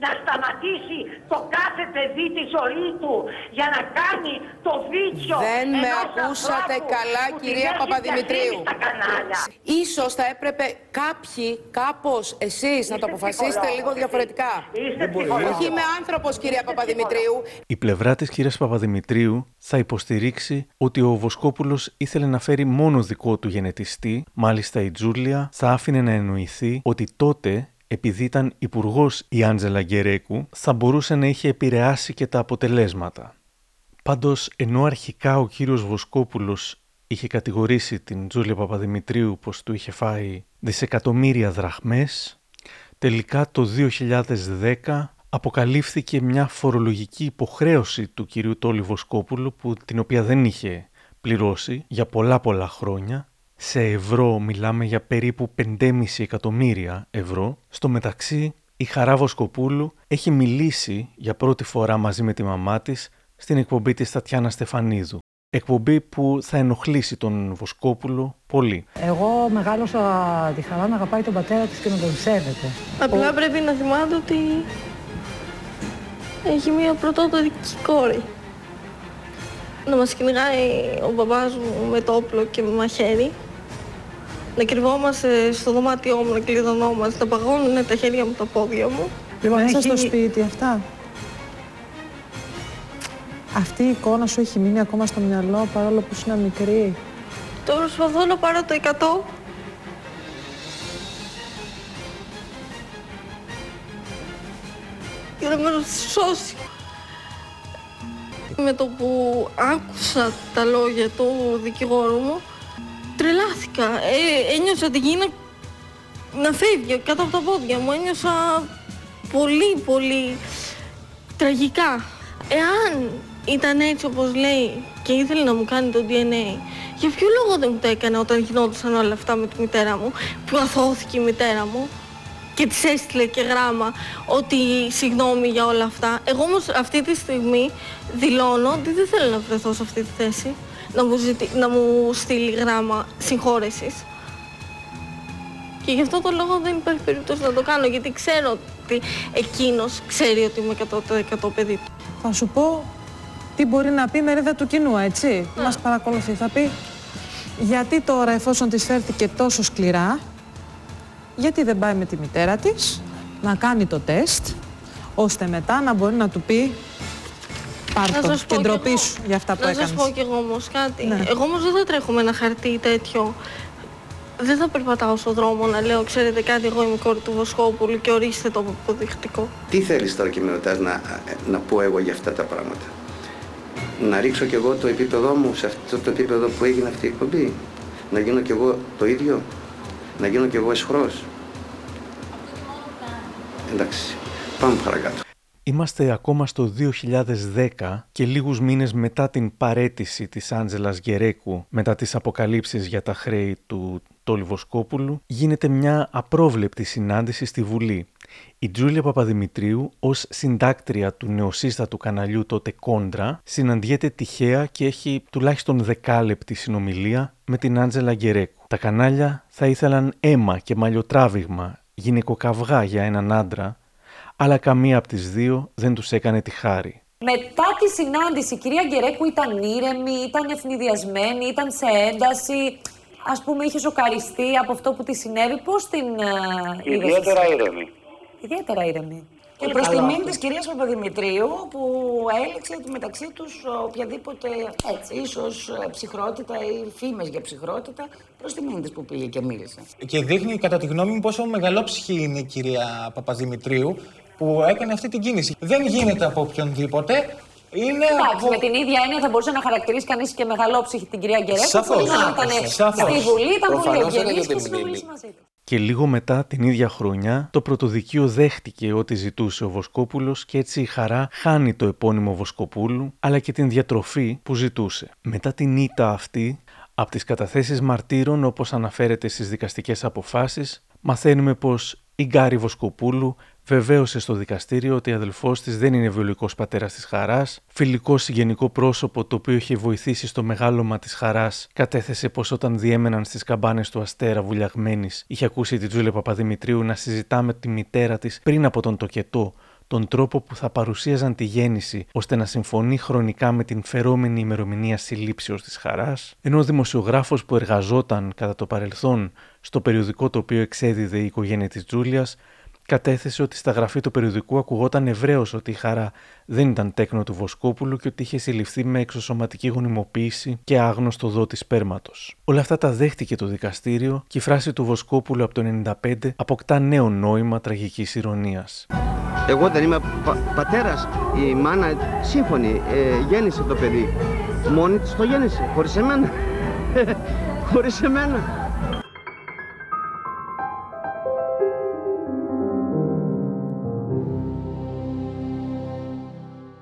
S30: να σταματήσει το κάθε παιδί τη ζωή του για να κάνει το βίτσιο
S31: Δεν με
S30: ενός
S31: ακούσατε
S30: ανθρώπου
S31: καλά,
S30: που την
S31: κυρία
S30: έχει
S31: Παπαδημητρίου.
S30: διαθέσει Στα κανάλια.
S31: Ίσως θα έπρεπε κάποιοι, κάπως εσείς να το αποφασίσετε λίγο διαφορετικά. Όχι είμαι άνθρωπος, κυρία Παπαδημητρίου.
S2: Η πλευρά της κυρίας Παπαδημητρίου θα υποστηρίξει ότι ο Βοσκόπουλος ήθελε να φέρει μόνο δικό του γενετιστή, μάλιστα η Τζούλια θα άφηνε να εννοηθεί ότι τότε επειδή ήταν υπουργός η Άντζελα Γκερέκου, θα μπορούσε να είχε επηρεάσει και τα αποτελέσματα. Πάντως, ενώ αρχικά ο κύριος Βοσκόπουλος είχε κατηγορήσει την Τζούλια Παπαδημητρίου πως του είχε φάει δισεκατομμύρια δραχμές, τελικά το 2010 αποκαλύφθηκε μια φορολογική υποχρέωση του κυρίου Τόλι Βοσκόπουλου που, την οποία δεν είχε πληρώσει για πολλά πολλά χρόνια. Σε ευρώ μιλάμε για περίπου 5,5 εκατομμύρια ευρώ. Στο μεταξύ η Χαρά Βοσκοπούλου έχει μιλήσει για πρώτη φορά μαζί με τη μαμά της στην εκπομπή της Τατιάνα Στεφανίδου. Εκπομπή που θα ενοχλήσει τον Βοσκόπουλο πολύ.
S16: Εγώ μεγάλωσα τη χαρά να αγαπάει τον πατέρα της και να τον σέβεται.
S10: Απλά πρέπει να θυμάται ότι έχει μία πρωτότορη κόρη. Να μας κυνηγάει ο μπαμπάς μου με το όπλο και με μαχαίρι. Να κρυβόμαστε στο δωμάτιό μου, να κλειδωνόμαστε, να παγώνουν τα χέρια μου, τα πόδια μου.
S32: Λοιπόν, είσαι
S10: Έχει-
S32: στο σπίτι αυτά; Αυτή η εικόνα σου έχει μείνει ακόμα στο μυαλό παρόλο που ήσουν μικρή;
S10: Το προσπαθώ να πάρω το 100. Για να με σώσει. Με το που άκουσα τα λόγια του δικηγόρου μου, τρελάθηκα. Ε, ένιωσα την γη να, να φεύγει κάτω από τα πόδια μου. Ένιωσα πολύ, πολύ τραγικά. Εάν ήταν έτσι όπως λέει και ήθελε να μου κάνει το DNA, για ποιο λόγο δεν μου το έκανε όταν γινόντουσαν όλα αυτά με τη μητέρα μου, που αθώθηκε η μητέρα μου και της έστειλε και γράμμα ότι συγγνώμη για όλα αυτά. Εγώ όμως αυτή τη στιγμή δηλώνω ότι δεν θέλω να βρεθώ σε αυτή τη θέση, να μου, ζητή, να μου στείλει γράμμα συγχώρεσης. Και γι' αυτό το λόγο δεν υπάρχει περίπτωση να το κάνω, γιατί ξέρω ότι εκείνος ξέρει ότι είμαι 100% παιδί του.
S32: Θα σου πω τι μπορεί να πει μερίδα του κοινού, έτσι. Μας παρακολουθεί. Θα πει γιατί τώρα εφόσον της φέρθηκε τόσο σκληρά, γιατί δεν πάει με τη μητέρα της να κάνει το τεστ, ώστε μετά να μπορεί να του πει πάρ'
S10: Να
S32: το
S10: σας πω
S32: και
S10: κι
S32: ντροπή
S10: εγώ-
S32: σου για αυτά που
S10: Να
S32: έκανες.
S10: σας πω κι εγώ όμως κάτι.
S32: Ναι.
S10: Εγώ όμως δεν θα τρέχω με ένα χαρτί τέτοιο. Δεν θα περπατάω στον δρόμο να λέω, ξέρετε κάτι, εγώ είμαι η κόρη του Βοσκόπουλου και ορίστε το αποδεικτικό.
S9: Τι θέλεις τώρα και με ρωτάς να, να πω εγώ για αυτά τα πράγματα; Να ρίξω κι εγώ το επίπεδό μου σε αυτό το επίπεδο που έγινε αυτή η εκπομπή; Να γίνω κι εγώ το ίδιο; Να γίνω κι εγώ εσχρός; Εντάξει, πάμε παρακάτω.
S2: Είμαστε ακόμα στο 2010 και λίγους μήνες μετά την παρέτηση της Άντζελας Γερέκου μετά τις αποκαλύψεις για τα χρέη του Τόλι Βοσκόπουλου γίνεται μια απρόβλεπτη συνάντηση στη Βουλή. Η Τζούλια Παπαδημητρίου ως συντάκτρια του νεοσύστατου καναλιού τότε Κόντρα συναντιέται τυχαία και έχει τουλάχιστον δεκάλεπτη συνομιλία με την Άντζελα Γκερέκου. Τα κανάλια θα ήθελαν αίμα και μαλλιοτράβηγμα, γυναικοκαυγά για έναν άντρα, αλλά καμία από τις δύο δεν τους έκανε τη χάρη.
S33: Μετά τη συνάντηση, η κυρία Γκερέκου ήταν ήρεμη, ήταν ευνηδιασμένη, ήταν σε ένταση. Ας πούμε, είχε σοκαριστεί από αυτό που τη συνέβη. Πώς την ε, είδες
S21: Ιδιαίτερα
S33: εσύ;
S21: ήρεμη.
S33: Ιδιαίτερα ήρεμη. Και προς τιμήν της κυρίας Παπαδημητρίου που έλεξε μεταξύ τους οποιαδήποτε ίσως ψυχρότητα ή φήμες για ψυχρότητα προς τιμήν της που πήγε και μίλησε.
S23: Και δείχνει κατά τη γνώμη μου πόσο μεγαλόψυχη είναι η κυρία Παπαδημητρίου που έκανε αυτή την κίνηση. Δεν γίνεται από οποιονδήποτε. Είναι
S33: Εντάξει,
S23: από...
S33: με την ίδια έννοια θα μπορούσε να χαρακτηρίσει κανείς και μεγαλόψυχη την κυρία Γκερέκου.
S23: Σαφώς.
S33: που όταν ήταν
S23: Σαφώς.
S33: στη Βουλή, ήταν πολύ
S23: Προφανώς
S33: ευγενής
S23: δεν
S33: και
S23: είναι
S33: συνομίλησε μαζί του.
S2: Και λίγο μετά την ίδια χρονιά το πρωτοδικείο δέχτηκε ό,τι ζητούσε ο Βοσκόπουλος και έτσι η χαρά χάνει το επώνυμο Βοσκοπούλου αλλά και την διατροφή που ζητούσε. Μετά την ήττα αυτή, από τις καταθέσεις μαρτύρων όπως αναφέρεται στις δικαστικές αποφάσεις, μαθαίνουμε πως η Γκάρη Βοσκοπούλου βεβαίωσε στο δικαστήριο ότι ο αδελφός της δεν είναι βιολογικός πατέρας της Χαράς, φιλικός συγγενικό πρόσωπο το οποίο είχε βοηθήσει στο μεγάλωμα της Χαράς, κατέθεσε πως όταν διέμεναν στις καμπάνες του Αστέρα βουλιαγμένης, είχε ακούσει τη Τζούλια Παπαδημητρίου να συζητά με τη μητέρα της πριν από τον τοκετό, τον τρόπο που θα παρουσίαζαν τη γέννηση ώστε να συμφωνεί χρονικά με την φερόμενη ημερομηνία συλλήψεως της χαράς, ενώ ο δημοσιογράφος που εργαζόταν κατά το παρελθόν στο περιοδικό το οποίο εξέδιδε η οικογένεια της Τζούλιας, κατέθεσε ότι στα γραφή του περιοδικού ακουγόταν ευρέως ότι η χαρά δεν ήταν τέκνο του Βοσκόπουλου και ότι είχε συλληφθεί με εξωσωματική γονιμοποίηση και άγνωστο δότη σπέρματος. Όλα αυτά τα δέχτηκε το δικαστήριο και η φράση του Βοσκόπουλου από το 1995 αποκτά νέο νόημα τραγικής ηρωνίας.
S9: Εγώ δεν είμαι πα- πατέρας. Η μάνα σύμφωνη ε, γέννησε το παιδί. Μόνη της το γέννησε, χωρίς εμένα. χωρίς εμένα.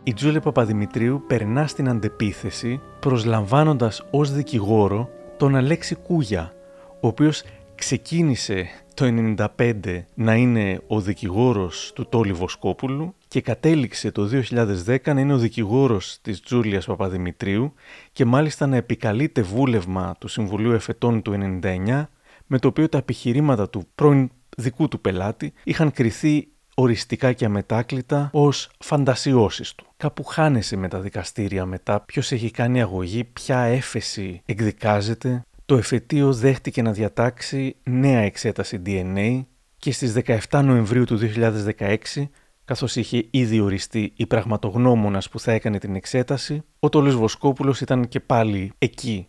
S2: Η Τζούλια Παπαδημητρίου περνά στην αντεπίθεση προσλαμβάνοντας ως δικηγόρο τον Αλέξη Κούγια, ο οποίος ξεκίνησε το 1995 να είναι ο δικηγόρος του Τόλι Βοσκόπουλου και κατέληξε το 2010 να είναι ο δικηγόρος της Τζούλιας Παπαδημητρίου και μάλιστα να επικαλείται βούλευμα του Συμβουλίου Εφετών του 1999 με το οποίο τα επιχειρήματα του πρώην δικού του πελάτη είχαν κριθεί οριστικά και αμετάκλητα ως φαντασιώσεις του. Κάπου χάνεσαι με τα δικαστήρια μετά ποιος έχει κάνει αγωγή, ποια έφεση εκδικάζεται. Το εφετείο δέχτηκε να διατάξει νέα εξέταση DNA και στις 17 Νοεμβρίου του 2016 καθώς είχε ήδη οριστεί η πραγματογνώμονας που θα έκανε την εξέταση, ο Τόλης Βοσκόπουλος ήταν και πάλι εκεί.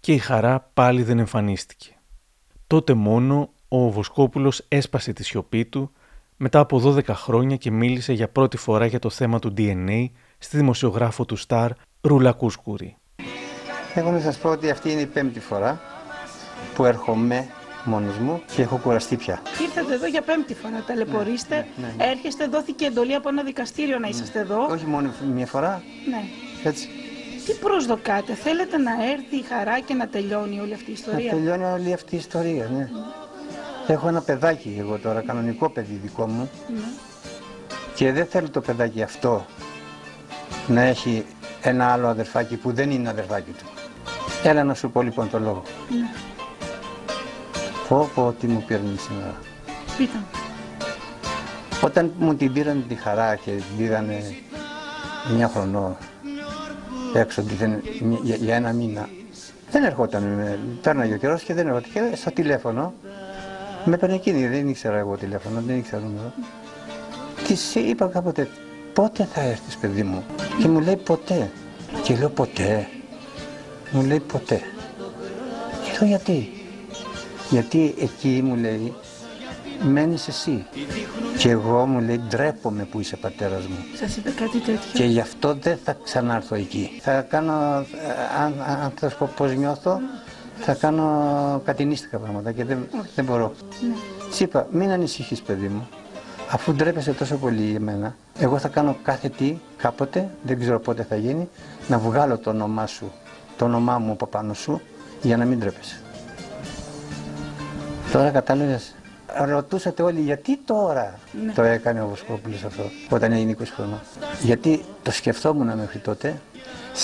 S2: Και η χαρά πάλι δεν εμφανίστηκε. Τότε μόνο ο Βοσκόπουλος έσπασε τη σιωπή του μετά από 12 χρόνια και μίλησε για πρώτη φορά για το θέμα του DNA στη δημοσιογράφο του Σταρ Ρούλα Κούσκουρη.
S34: Εγώ να σας πω ότι αυτή είναι η πέμπτη φορά που έρχομαι μόνος μου και έχω κουραστεί πια.
S26: Ήρθατε εδώ για πέμπτη φορά, ταλαιπωρήστε.
S34: ναι, ναι.
S26: Έρχεστε, δόθηκε εντολή από ένα δικαστήριο να είσαστε εδώ.
S34: Όχι μόνο μια φορά,
S26: Ναι.
S34: έτσι.
S26: Τι προσδοκάτε, θέλετε να έρθει η χαρά και να τελειώνει όλη αυτή η ιστορία;
S34: Να τελειώνει όλη αυτή η ιστορία, ναι. Έχω ένα παιδάκι εγώ τώρα, κανονικό παιδί δικό μου
S26: Ναι.
S34: και δεν θέλω το παιδάκι αυτό να έχει ένα άλλο αδερφάκι που δεν είναι αδερφάκι του. Έλα να σου πω λοιπόν το λόγο.
S26: Ναι.
S34: Πω πω τι μου πήραν σήμερα.
S26: Πείτε μου.
S34: Όταν μου την πήραν τη χαρά και την πήρανε μια χρονό έξω δεν- για, για ένα μήνα, δεν ερχόταν, με- πέρναγε ο καιρός και δεν ερχόταν. Και στο τηλέφωνο, με έπαιρνε εκείνη, δεν ήξερα εγώ τηλέφωνο, δεν ήξερα νούμερο. Της είπα κάποτε, πότε θα έρθεις παιδί μου; Και μου λέει ποτέ. Και λέω ποτέ. Μου λέει ποτέ. Και λέω γιατί. Γιατί εκεί μου λέει, μένεις εσύ. Και εγώ μου λέει ντρέπομαι που είσαι πατέρας μου.
S26: Σας είπε κάτι τέτοιο;
S34: Και γι' αυτό δεν θα ξανάρθω εκεί. Θα κάνω, ε, αν, αν, αν θα σου πω πώς νιώθω, θα κάνω κατηνίστικα πράγματα και δεν, δεν μπορώ.
S26: Ναι.
S34: Της είπα, μην ανησυχείς παιδί μου, αφού ντρέπεσαι τόσο πολύ για μένα, εγώ θα κάνω κάθε τι, κάποτε, δεν ξέρω πότε θα γίνει, να βγάλω το όνομά σου, το όνομά μου από πάνω σου, για να μην ντρέπεσαι. Τώρα κατάλαβες. Ρωτούσατε όλοι γιατί τώρα
S26: Ναι.
S34: το έκανε ο Βοσκόπουλος αυτό, όταν έγινε 20 χρονών; Γιατί το σκεφτόμουν μέχρι τότε,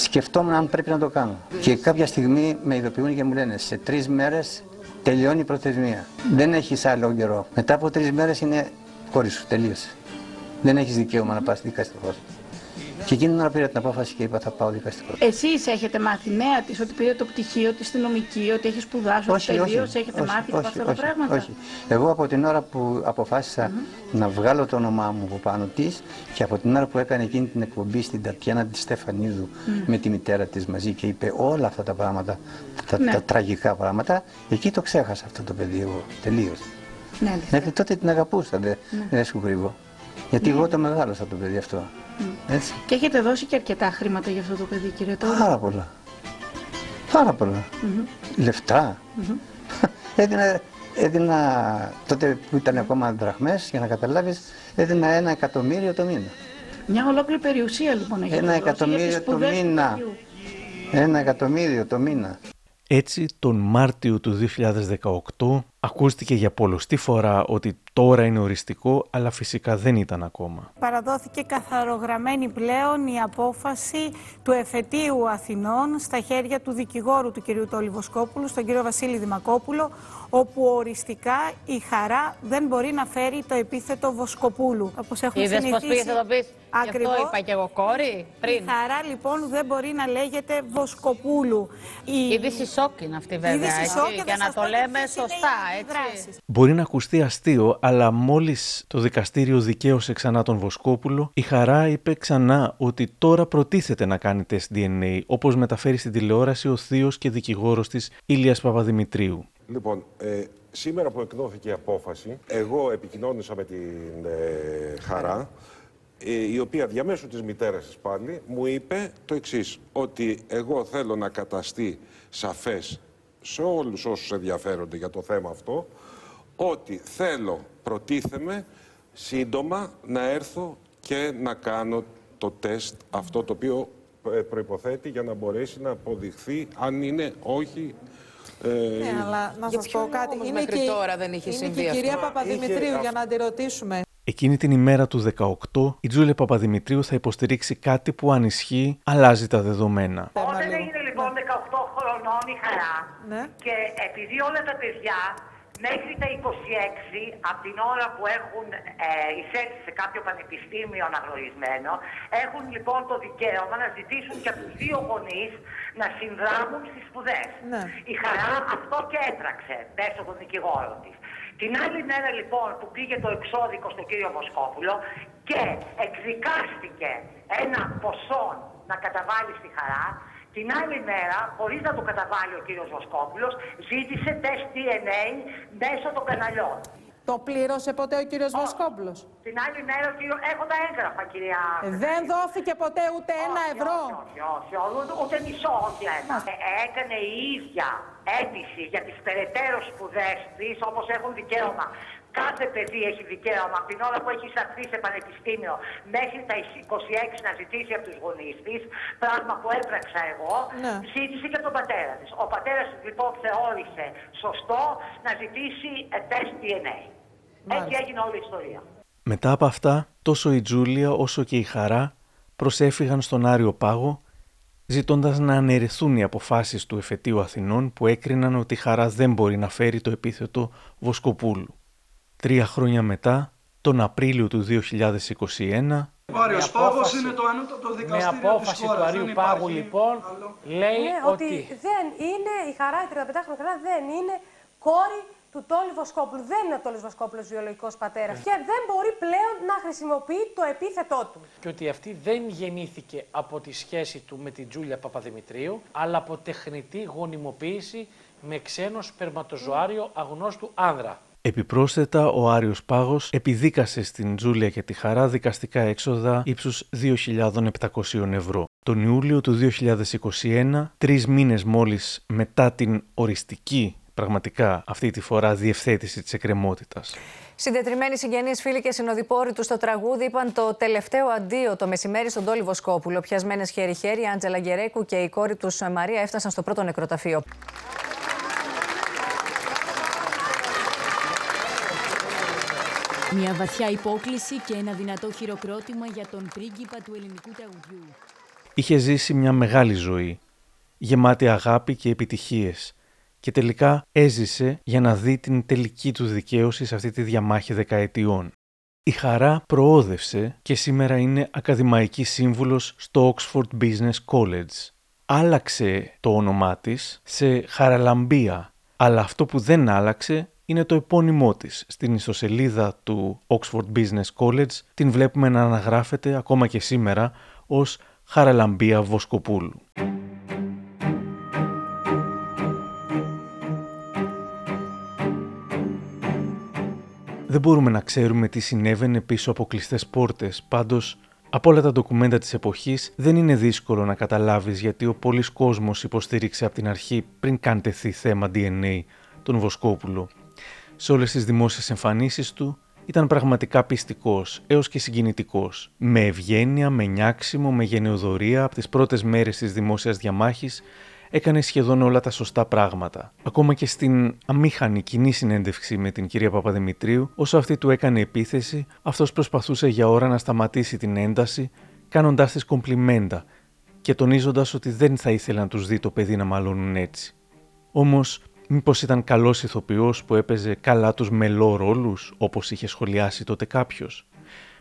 S34: σκεφτόμουν αν πρέπει να το κάνω. Και κάποια στιγμή με ειδοποιούν και μου λένε σε τρεις μέρες τελειώνει η προθεσμία. Δεν έχεις άλλο καιρό. Μετά από τρεις μέρες είναι κόρη σου, τελείωσε. Δεν έχεις δικαίωμα να πας δικαστικός. Και εκείνη την ώρα πήρα την απόφαση και είπα θα πάω δικαστικό.
S26: Εσείς έχετε μάθει νέα της ότι πήρε το πτυχίο της στην νομική, ότι έχει σπουδάσει, ότι τελείωσε, έχετε
S34: όχι,
S26: μάθει
S34: όχι,
S26: αυτά τα
S34: όχι,
S26: πράγματα;
S34: όχι. Εγώ από την ώρα που αποφάσισα να βγάλω το όνομά μου από πάνω της και από την ώρα που έκανε εκείνη την εκπομπή στην Τατιάνα της Στεφανίδου
S26: Μμμ.
S34: με τη μητέρα της μαζί και είπε όλα αυτά τα πράγματα, τα,
S26: Ναι.
S34: τα τραγικά πράγματα, εκεί το ξέχασα αυτό το παιδί εγώ τελείως.
S26: Ναι, αλήθεια.
S34: Γιατί τότε την αγαπούσα, δεν,
S26: Ναι.
S34: δεν σου κρύβω. Γιατί
S26: Ναι.
S34: εγώ το μεγάλωσα το παιδί αυτό. Έτσι.
S26: Και έχετε δώσει και αρκετά χρήματα για αυτό το παιδί, κύριε Τόλου.
S34: Πάρα πολλά. Πάρα πολλά.
S26: Μμμ.
S34: Λεφτά.
S26: Μμμ.
S34: Έδινα, έδινα τότε που ήταν ακόμα δραχμές, για να καταλάβεις, έδινα ένα εκατομμύριο το μήνα.
S26: Μια ολόκληρη περιουσία λοιπόν έχετε
S34: Ένα
S26: δώσει για
S34: εκατομμύριο
S26: τις
S34: το
S26: σπουδές του
S34: μήνα.
S26: παιδιού.
S34: Ένα εκατομμύριο το μήνα.
S2: Έτσι, τον Μάρτιο του 2018 ακούστηκε για πολλωστή φορά ότι τώρα είναι οριστικό, αλλά φυσικά δεν ήταν ακόμα.
S35: Παραδόθηκε καθαρογραμμένη πλέον η απόφαση του εφετείου Αθηνών στα χέρια του δικηγόρου του κυρίου Τόλι Βοσκόπουλου, στον κύριο Βασίλη Δημακόπουλο, όπου οριστικά η χαρά δεν μπορεί να φέρει το επίθετο Βοσκοπούλου. Όπως έχουν
S25: Είδες πώς
S35: συνηθίσει.
S25: πήγες να το πεις; Γι'
S35: Ακριβώς.
S25: αυτό είπα και εγώ κόρη πριν.
S35: Η χαρά λοιπόν δεν μπορεί να λέγεται Βοσκοπούλου. Η
S25: Είδηση σοκ είναι αυτή βέβαια,
S35: Είδηση
S25: έτσι,
S35: σοκ και θα
S25: για να
S35: σας
S25: το
S35: πω και
S25: λέμε
S35: ποιες είναι οι
S25: σωστά,
S35: αντιδράσεις.
S25: έτσι.
S2: Μπορεί να ακουστεί αστείο, αλλά μόλις το δικαστήριο δικαίωσε ξανά τον Βοσκόπουλο, η Χαρά είπε ξανά ότι τώρα προτίθεται να κάνει τεστ DNA, όπως μεταφέρει στην τηλεόραση ο θείος και δικηγόρος της Ήλιας Παπαδημητρίου.
S36: Λοιπόν, ε, σήμερα που εκδόθηκε η απόφαση, εγώ επικοινώνησα με την ε, Χαρά, ε, η οποία διαμέσου της μητέρας της πάλι μου είπε το εξής, ότι εγώ θέλω να καταστεί σαφές σε όλους όσους ενδιαφέρονται για το θέμα αυτό, ότι θέλω, προτίθεμαι, σύντομα να έρθω και να κάνω το τεστ αυτό το οποίο ε, προϋποθέτει για να μπορέσει να αποδειχθεί αν είναι όχι ε,
S29: Ναι, αλλά να
S31: Για
S29: σας
S31: ποιο
S29: πω
S31: λόγο
S29: κάτι.
S31: όμως
S29: Είναι
S31: μέχρι
S29: και,
S31: τώρα δεν είχε
S29: είναι
S31: συμβεί
S29: και η κυρία
S31: αυτό;
S29: Παπαδημητρίου
S36: Είχε
S29: για να τη ρωτήσουμε.
S2: Εκείνη την ημέρα του 18, η Τζούλια Παπαδημητρίου θα υποστηρίξει κάτι που αν ισχύει, αλλάζει τα δεδομένα.
S30: Όταν έγινε λοιπόν 18 χρονών η χαρά
S29: Ναι.
S30: και επειδή όλα τα παιδιά μέχρι τα 26 από την ώρα που έχουν ε, εισέλθει σε κάποιο πανεπιστήμιο αναγνωρισμένο έχουν λοιπόν το δικαίωμα να ζητήσουν και από τους δύο γονείς να συνδράμουν στις σπουδές.
S29: Ναι.
S30: Η χαρά αυτό και έτραξε μέσω των δικηγόρων της. Την άλλη μέρα λοιπόν που πήγε το εξώδικο στον κύριο Βοσκόπουλο και εκδικάστηκε ένα ποσό να καταβάλει στη χαρά, την άλλη μέρα, χωρίς να το καταβάλει ο κύριος Βοσκόπουλος, ζήτησε τεστ DNA μέσω των καναλιών.
S29: Το πλήρωσε ποτέ ο κύριος Βοσκόπουλος;
S30: Την άλλη μέρα, ο κύριο... έχω τα έγγραφα, κυρία.
S29: Ε, Δεν δόθηκε ποτέ ούτε ένα
S30: Όχι,
S29: ευρώ;
S30: Όχι, όχι, όχι, ούτε, ούτε μισό, όχι ένα. Ε, έκανε η ίδια αίτηση για τις περαιτέρω σπουδές της, όπως έχουν δικαίωμα. Κάθε παιδί έχει δικαίωμα από την ώρα που έχει εισαχθεί σε πανεπιστήμιο μέχρι τα 26 να ζητήσει από τους γονείς της, πράγμα που έπραξα εγώ,
S29: Ναι.
S30: ζήτησε και από τον πατέρα της. Ο πατέρας της λοιπόν θεώρησε σωστό να ζητήσει ε, τεστ DNA. Έτσι έγινε όλη η ιστορία.
S2: Μετά από αυτά, τόσο η Τζούλια όσο και η Χαρά προσέφηγαν στον Άριο Πάγο, ζητώντας να αναιρεθούν οι αποφάσεις του εφετείου Αθηνών που έκριναν ότι η Χαρά δεν μπορεί να φέρει το επίθετο Βοσκοπούλου. Τρία χρόνια μετά, τον Απρίλιο του 2021,
S24: Ο Άριος Πάγος είναι το ανώτατο
S37: Με
S24: δικαστήριο
S37: απόφαση
S24: της χώρας.
S37: του Αρίου
S24: Δεν
S37: Πάγου,
S24: υπάρχει
S37: λοιπόν, λέει
S38: Ναι, ότι...
S37: ότι
S38: δεν είναι, η χαρά, η 35χρονη χαρά δεν είναι κόρη του Τόλι Βοσκόπουλου. Δεν είναι ο Τόλι Βοσκόπουλος βιολογικός πατέρας.
S37: Ναι.
S38: Και δεν μπορεί πλέον να χρησιμοποιεί το επίθετό του.
S37: και ότι αυτή δεν γεννήθηκε από τη σχέση του με την Τζούλια Παπαδημητρίου, αλλά από τεχνητή γονιμοποίηση με ξένο σπερματοζωάριο αγνώστου άνδρα.
S2: Επιπρόσθετα, ο Άριος Πάγος επιδίκασε στην Τζούλια και τη Χαρά δικαστικά έξοδα ύψους 2.700 ευρώ. Τον Ιούλιο του 2021, τρεις μήνες μόλις μετά την οριστική, πραγματικά αυτή τη φορά, διευθέτηση της εκκρεμότητας.
S39: Συντετριμένοι συγγενείς, φίλοι και συνοδοιπόροι του στο τραγούδι είπαν το τελευταίο αντίο το μεσημέρι στον Τόλι Βοσκόπουλο. Πιασμένες χέρι-χέρι, η Άντζελα Γκερέκου και η κόρη τους Μαρία έφτασαν στο πρώτο νεκροταφείο.
S40: Μια βαθιά υπόκληση και ένα δυνατό χειροκρότημα για τον πρίγκιπα του ελληνικού τραγουδιού.
S2: Είχε ζήσει μια μεγάλη ζωή, γεμάτη αγάπη και επιτυχίες και τελικά έζησε για να δει την τελική του δικαίωση σε αυτή τη διαμάχη δεκαετιών. Η Χαρά προόδευσε και σήμερα είναι ακαδημαϊκή σύμβουλος στο Oxford Business College. Άλλαξε το όνομά της σε Χαραλαμπία, αλλά αυτό που δεν άλλαξε είναι το επώνυμό της. Στην ιστοσελίδα του Oxford Business College την βλέπουμε να αναγράφεται ακόμα και σήμερα ως Χαραλαμπία Βοσκοπούλου. Δεν μπορούμε να ξέρουμε τι συνέβαινε πίσω από κλειστές πόρτες, πάντως από όλα τα ντοκουμέντα της εποχής δεν είναι δύσκολο να καταλάβεις γιατί ο πολλής κόσμος υποστήριξε από την αρχή πριν καν τεθεί θέμα DNA τον Βοσκόπουλο. Σε όλες τις δημόσιες εμφανίσεις του ήταν πραγματικά πιστικός έως και συγκινητικός. Με ευγένεια, με νιάξιμο, με γενεοδορία από τις πρώτες μέρες της δημόσιας διαμάχης έκανε σχεδόν όλα τα σωστά πράγματα. Ακόμα και στην αμήχανη κοινή συνέντευξη με την κυρία Παπαδημητρίου, όσο αυτή του έκανε επίθεση, αυτός προσπαθούσε για ώρα να σταματήσει την ένταση, κάνοντάς της κομπλιμέντα και τονίζοντας ότι δεν θα ήθελε να τους δει το παιδί να μαλώνουν έτσι. Όμως, μήπως ήταν καλός ηθοποιός που έπαιζε καλά τους μελό ρόλους, όπως είχε σχολιάσει τότε κάποιος;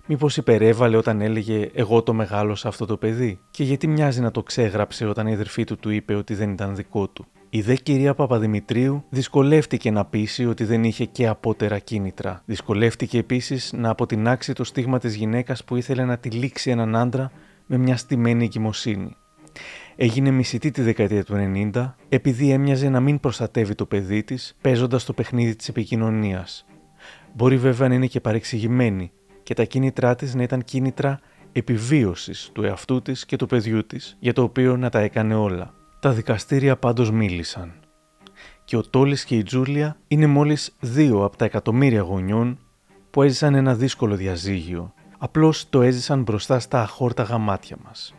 S2: Μήπως υπερέβαλε όταν έλεγε Εγώ το μεγάλωσα αυτό το παιδί, και γιατί μοιάζει να το ξέγραψε όταν η αδερφή του του είπε ότι δεν ήταν δικό του; Η δε κυρία Παπαδημητρίου δυσκολεύτηκε να πείσει ότι δεν είχε και απότερα κίνητρα. Δυσκολεύτηκε επίσης να αποτινάξει το στίγμα της γυναίκας που ήθελε να τυλίξει έναν άντρα με μια στημένη εγκυμοσύνη. Έγινε μισητή τη δεκαετία του 90 επειδή έμοιαζε να μην προστατεύει το παιδί της παίζοντας το παιχνίδι της επικοινωνίας. Μπορεί βέβαια να είναι και παρεξηγημένη και τα κίνητρά της να ήταν κίνητρα επιβίωσης του εαυτού της και του παιδιού της, για το οποίο να τα έκανε όλα. Τα δικαστήρια πάντως μίλησαν. Και ο Τόλης και η Τζούλια είναι μόλις δύο από τα εκατομμύρια γονιών που έζησαν ένα δύσκολο διαζύγιο, απλώς το έζησαν μπροστά στα αχόρταγα μάτια μας.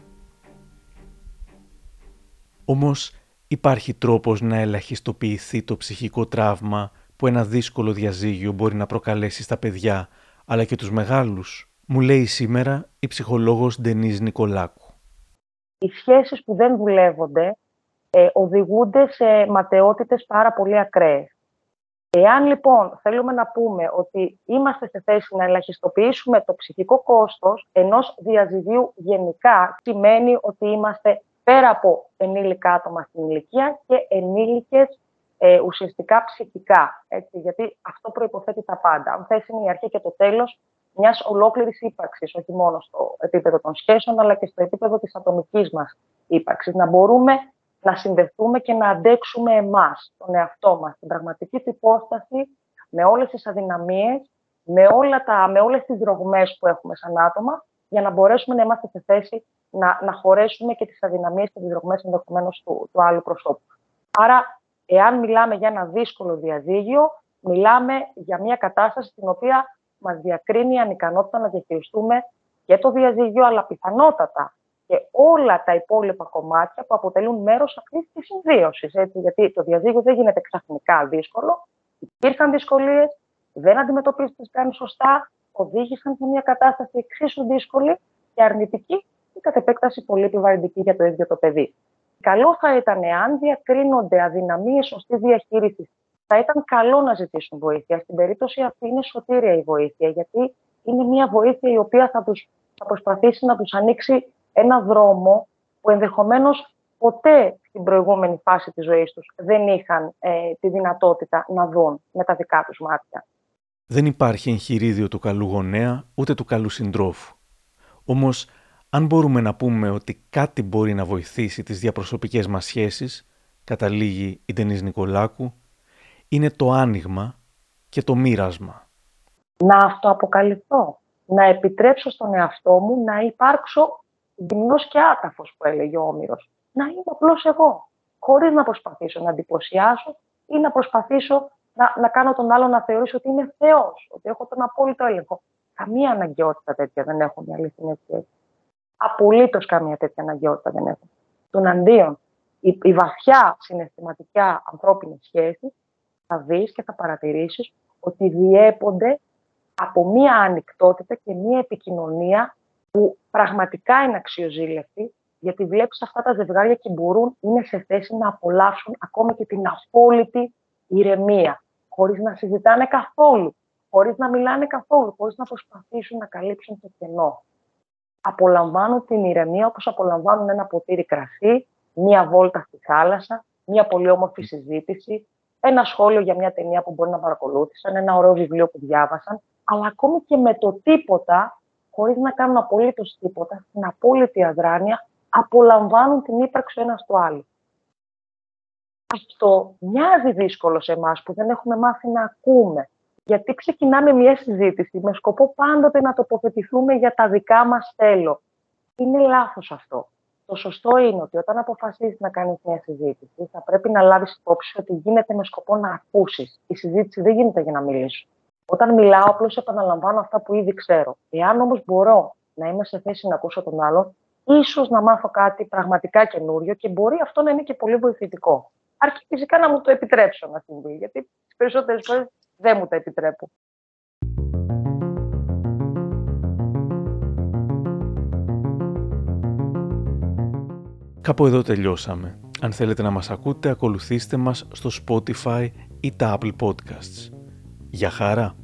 S2: Όμως υπάρχει τρόπος να ελαχιστοποιηθεί το ψυχικό τραύμα που ένα δύσκολο διαζύγιο μπορεί να προκαλέσει στα παιδιά αλλά και τους μεγάλους, μου λέει σήμερα η ψυχολόγος Ντενής Νικολάκου.
S12: Οι σχέσεις που δεν δουλεύονται ε, οδηγούνται σε ματαιότητες πάρα πολύ ακραίες. Εάν λοιπόν θέλουμε να πούμε ότι είμαστε σε θέση να ελαχιστοποιήσουμε το ψυχικό κόστος ενός διαζυγίου γενικά, σημαίνει ότι είμαστε πέρα από ενήλικα άτομα στην ηλικία και ενήλικες ε, ουσιαστικά ψυχικά. Έτσι, γιατί αυτό προϋποθέτει τα πάντα. Αν θες είναι η αρχή και το τέλος μιας ολόκληρης ύπαρξης, όχι μόνο στο επίπεδο των σχέσεων, αλλά και στο επίπεδο της ατομικής μας ύπαρξης. Να μπορούμε να συνδεθούμε και να αντέξουμε εμάς, τον εαυτό μας, την πραγματική του υπόσταση, με όλες τις αδυναμίες, με, όλα τα, με όλες τις δρογμές που έχουμε σαν άτομα, για να μπορέσουμε να είμαστε σε θέση να, να χωρέσουμε και τις αδυναμίες και τις δρογμές ενδεχομένως του, του άλλου προσώπου. Άρα Εάν μιλάμε για ένα δύσκολο διαζύγιο, μιλάμε για μια κατάσταση στην οποία μας διακρίνει η ανικανότητα να διαχειριστούμε και το διαζύγιο, αλλά πιθανότατα και όλα τα υπόλοιπα κομμάτια που αποτελούν μέρος αυτής της συμβίωσης. Γιατί το διαζύγιο δεν γίνεται ξαφνικά δύσκολο. Υπήρχαν δυσκολίες, δεν αντιμετωπίστηκαν σωστά, οδήγησαν σε μια κατάσταση εξίσου δύσκολη και αρνητική και κατ' επέκταση πολύ επιβαρυντική για το ίδιο το παιδί. Καλό θα ήταν εάν διακρίνονται αδυναμίες σωστή διαχείριση. Θα ήταν καλό να ζητήσουν βοήθεια. Στην περίπτωση αυτή είναι σωτήρια η βοήθεια, γιατί είναι μια βοήθεια η οποία θα, τους, θα προσπαθήσει να τους ανοίξει ένα δρόμο που ενδεχομένως ποτέ στην προηγούμενη φάση της ζωής τους δεν είχαν ε, τη δυνατότητα να δουν με τα δικά τους μάτια.
S2: Δεν υπάρχει εγχειρίδιο του καλού γονέα ούτε του καλού συντρόφου. Όμως αν μπορούμε να πούμε ότι κάτι μπορεί να βοηθήσει τις διαπροσωπικές μας σχέσεις, καταλήγει η Ντενής Νικολάκου, είναι το άνοιγμα και το μοίρασμα.
S12: Να αυτοαποκαλυφθώ, να επιτρέψω στον εαυτό μου να υπάρξω γυμνός και άταφος που έλεγε ο Όμηρος. Να είμαι απλώς εγώ, χωρίς να προσπαθήσω να εντυπωσιάσω ή να προσπαθήσω να, να κάνω τον άλλο να θεωρήσει ότι είμαι Θεός, ότι έχω τον απόλυτο έλεγχο. Καμία αναγκαιότητα τέτοια δεν έχω μια αληθινή σχέση. Απολύτως καμία τέτοια αναγκαιότητα δεν έχουν. Τον αντίον, η, η βαθιά συναισθηματικά ανθρώπινη σχέση θα δεις και θα παρατηρήσεις ότι διέπονται από μία ανοιχτότητα και μία επικοινωνία που πραγματικά είναι αξιοζήλευτη, γιατί βλέπεις αυτά τα ζευγάρια και μπορούν, είναι σε θέση να απολαύσουν ακόμα και την απόλυτη ηρεμία, χωρίς να συζητάνε καθόλου χωρίς να μιλάνε καθόλου, χωρίς να προσπαθήσουν να καλύψουν το κενό. Απολαμβάνουν την ηρεμία όπως απολαμβάνουν ένα ποτήρι κρασί, μία βόλτα στη θάλασσα, μία πολύ όμορφη συζήτηση, ένα σχόλιο για μια ταινία που μπορεί να παρακολούθησαν, ένα ωραίο βιβλίο που διάβασαν, αλλά ακόμη και με το τίποτα, χωρίς να κάνουν απολύτως τίποτα, στην απόλυτη αδράνεια, απολαμβάνουν την ύπαρξη ένας του άλλου. Αυτό μοιάζει δύσκολο σε εμάς που δεν έχουμε μάθει να ακούμε. Γιατί ξεκινάμε μια συζήτηση με σκοπό πάντοτε να τοποθετηθούμε για τα δικά μας θέλω. Είναι λάθος αυτό. Το σωστό είναι ότι όταν αποφασίζεις να κάνεις μια συζήτηση, θα πρέπει να λάβεις υπόψη ότι γίνεται με σκοπό να ακούσεις. Η συζήτηση δεν γίνεται για να μιλήσω. Όταν μιλάω, απλώς επαναλαμβάνω αυτά που ήδη ξέρω. Εάν όμως μπορώ να είμαι σε θέση να ακούσω τον άλλον, ίσως να μάθω κάτι πραγματικά καινούριο και μπορεί αυτό να είναι και πολύ βοηθητικό. Αρκεί φυσικά να μου το επιτρέψω να συμβεί, γιατί τις περισσότερες φορές δεν μου τα επιτρέπω.
S2: Κάπου εδώ τελειώσαμε. Αν θέλετε να μας ακούτε, ακολουθήστε μας στο Spotify ή τα Apple Podcasts. Για χαρά!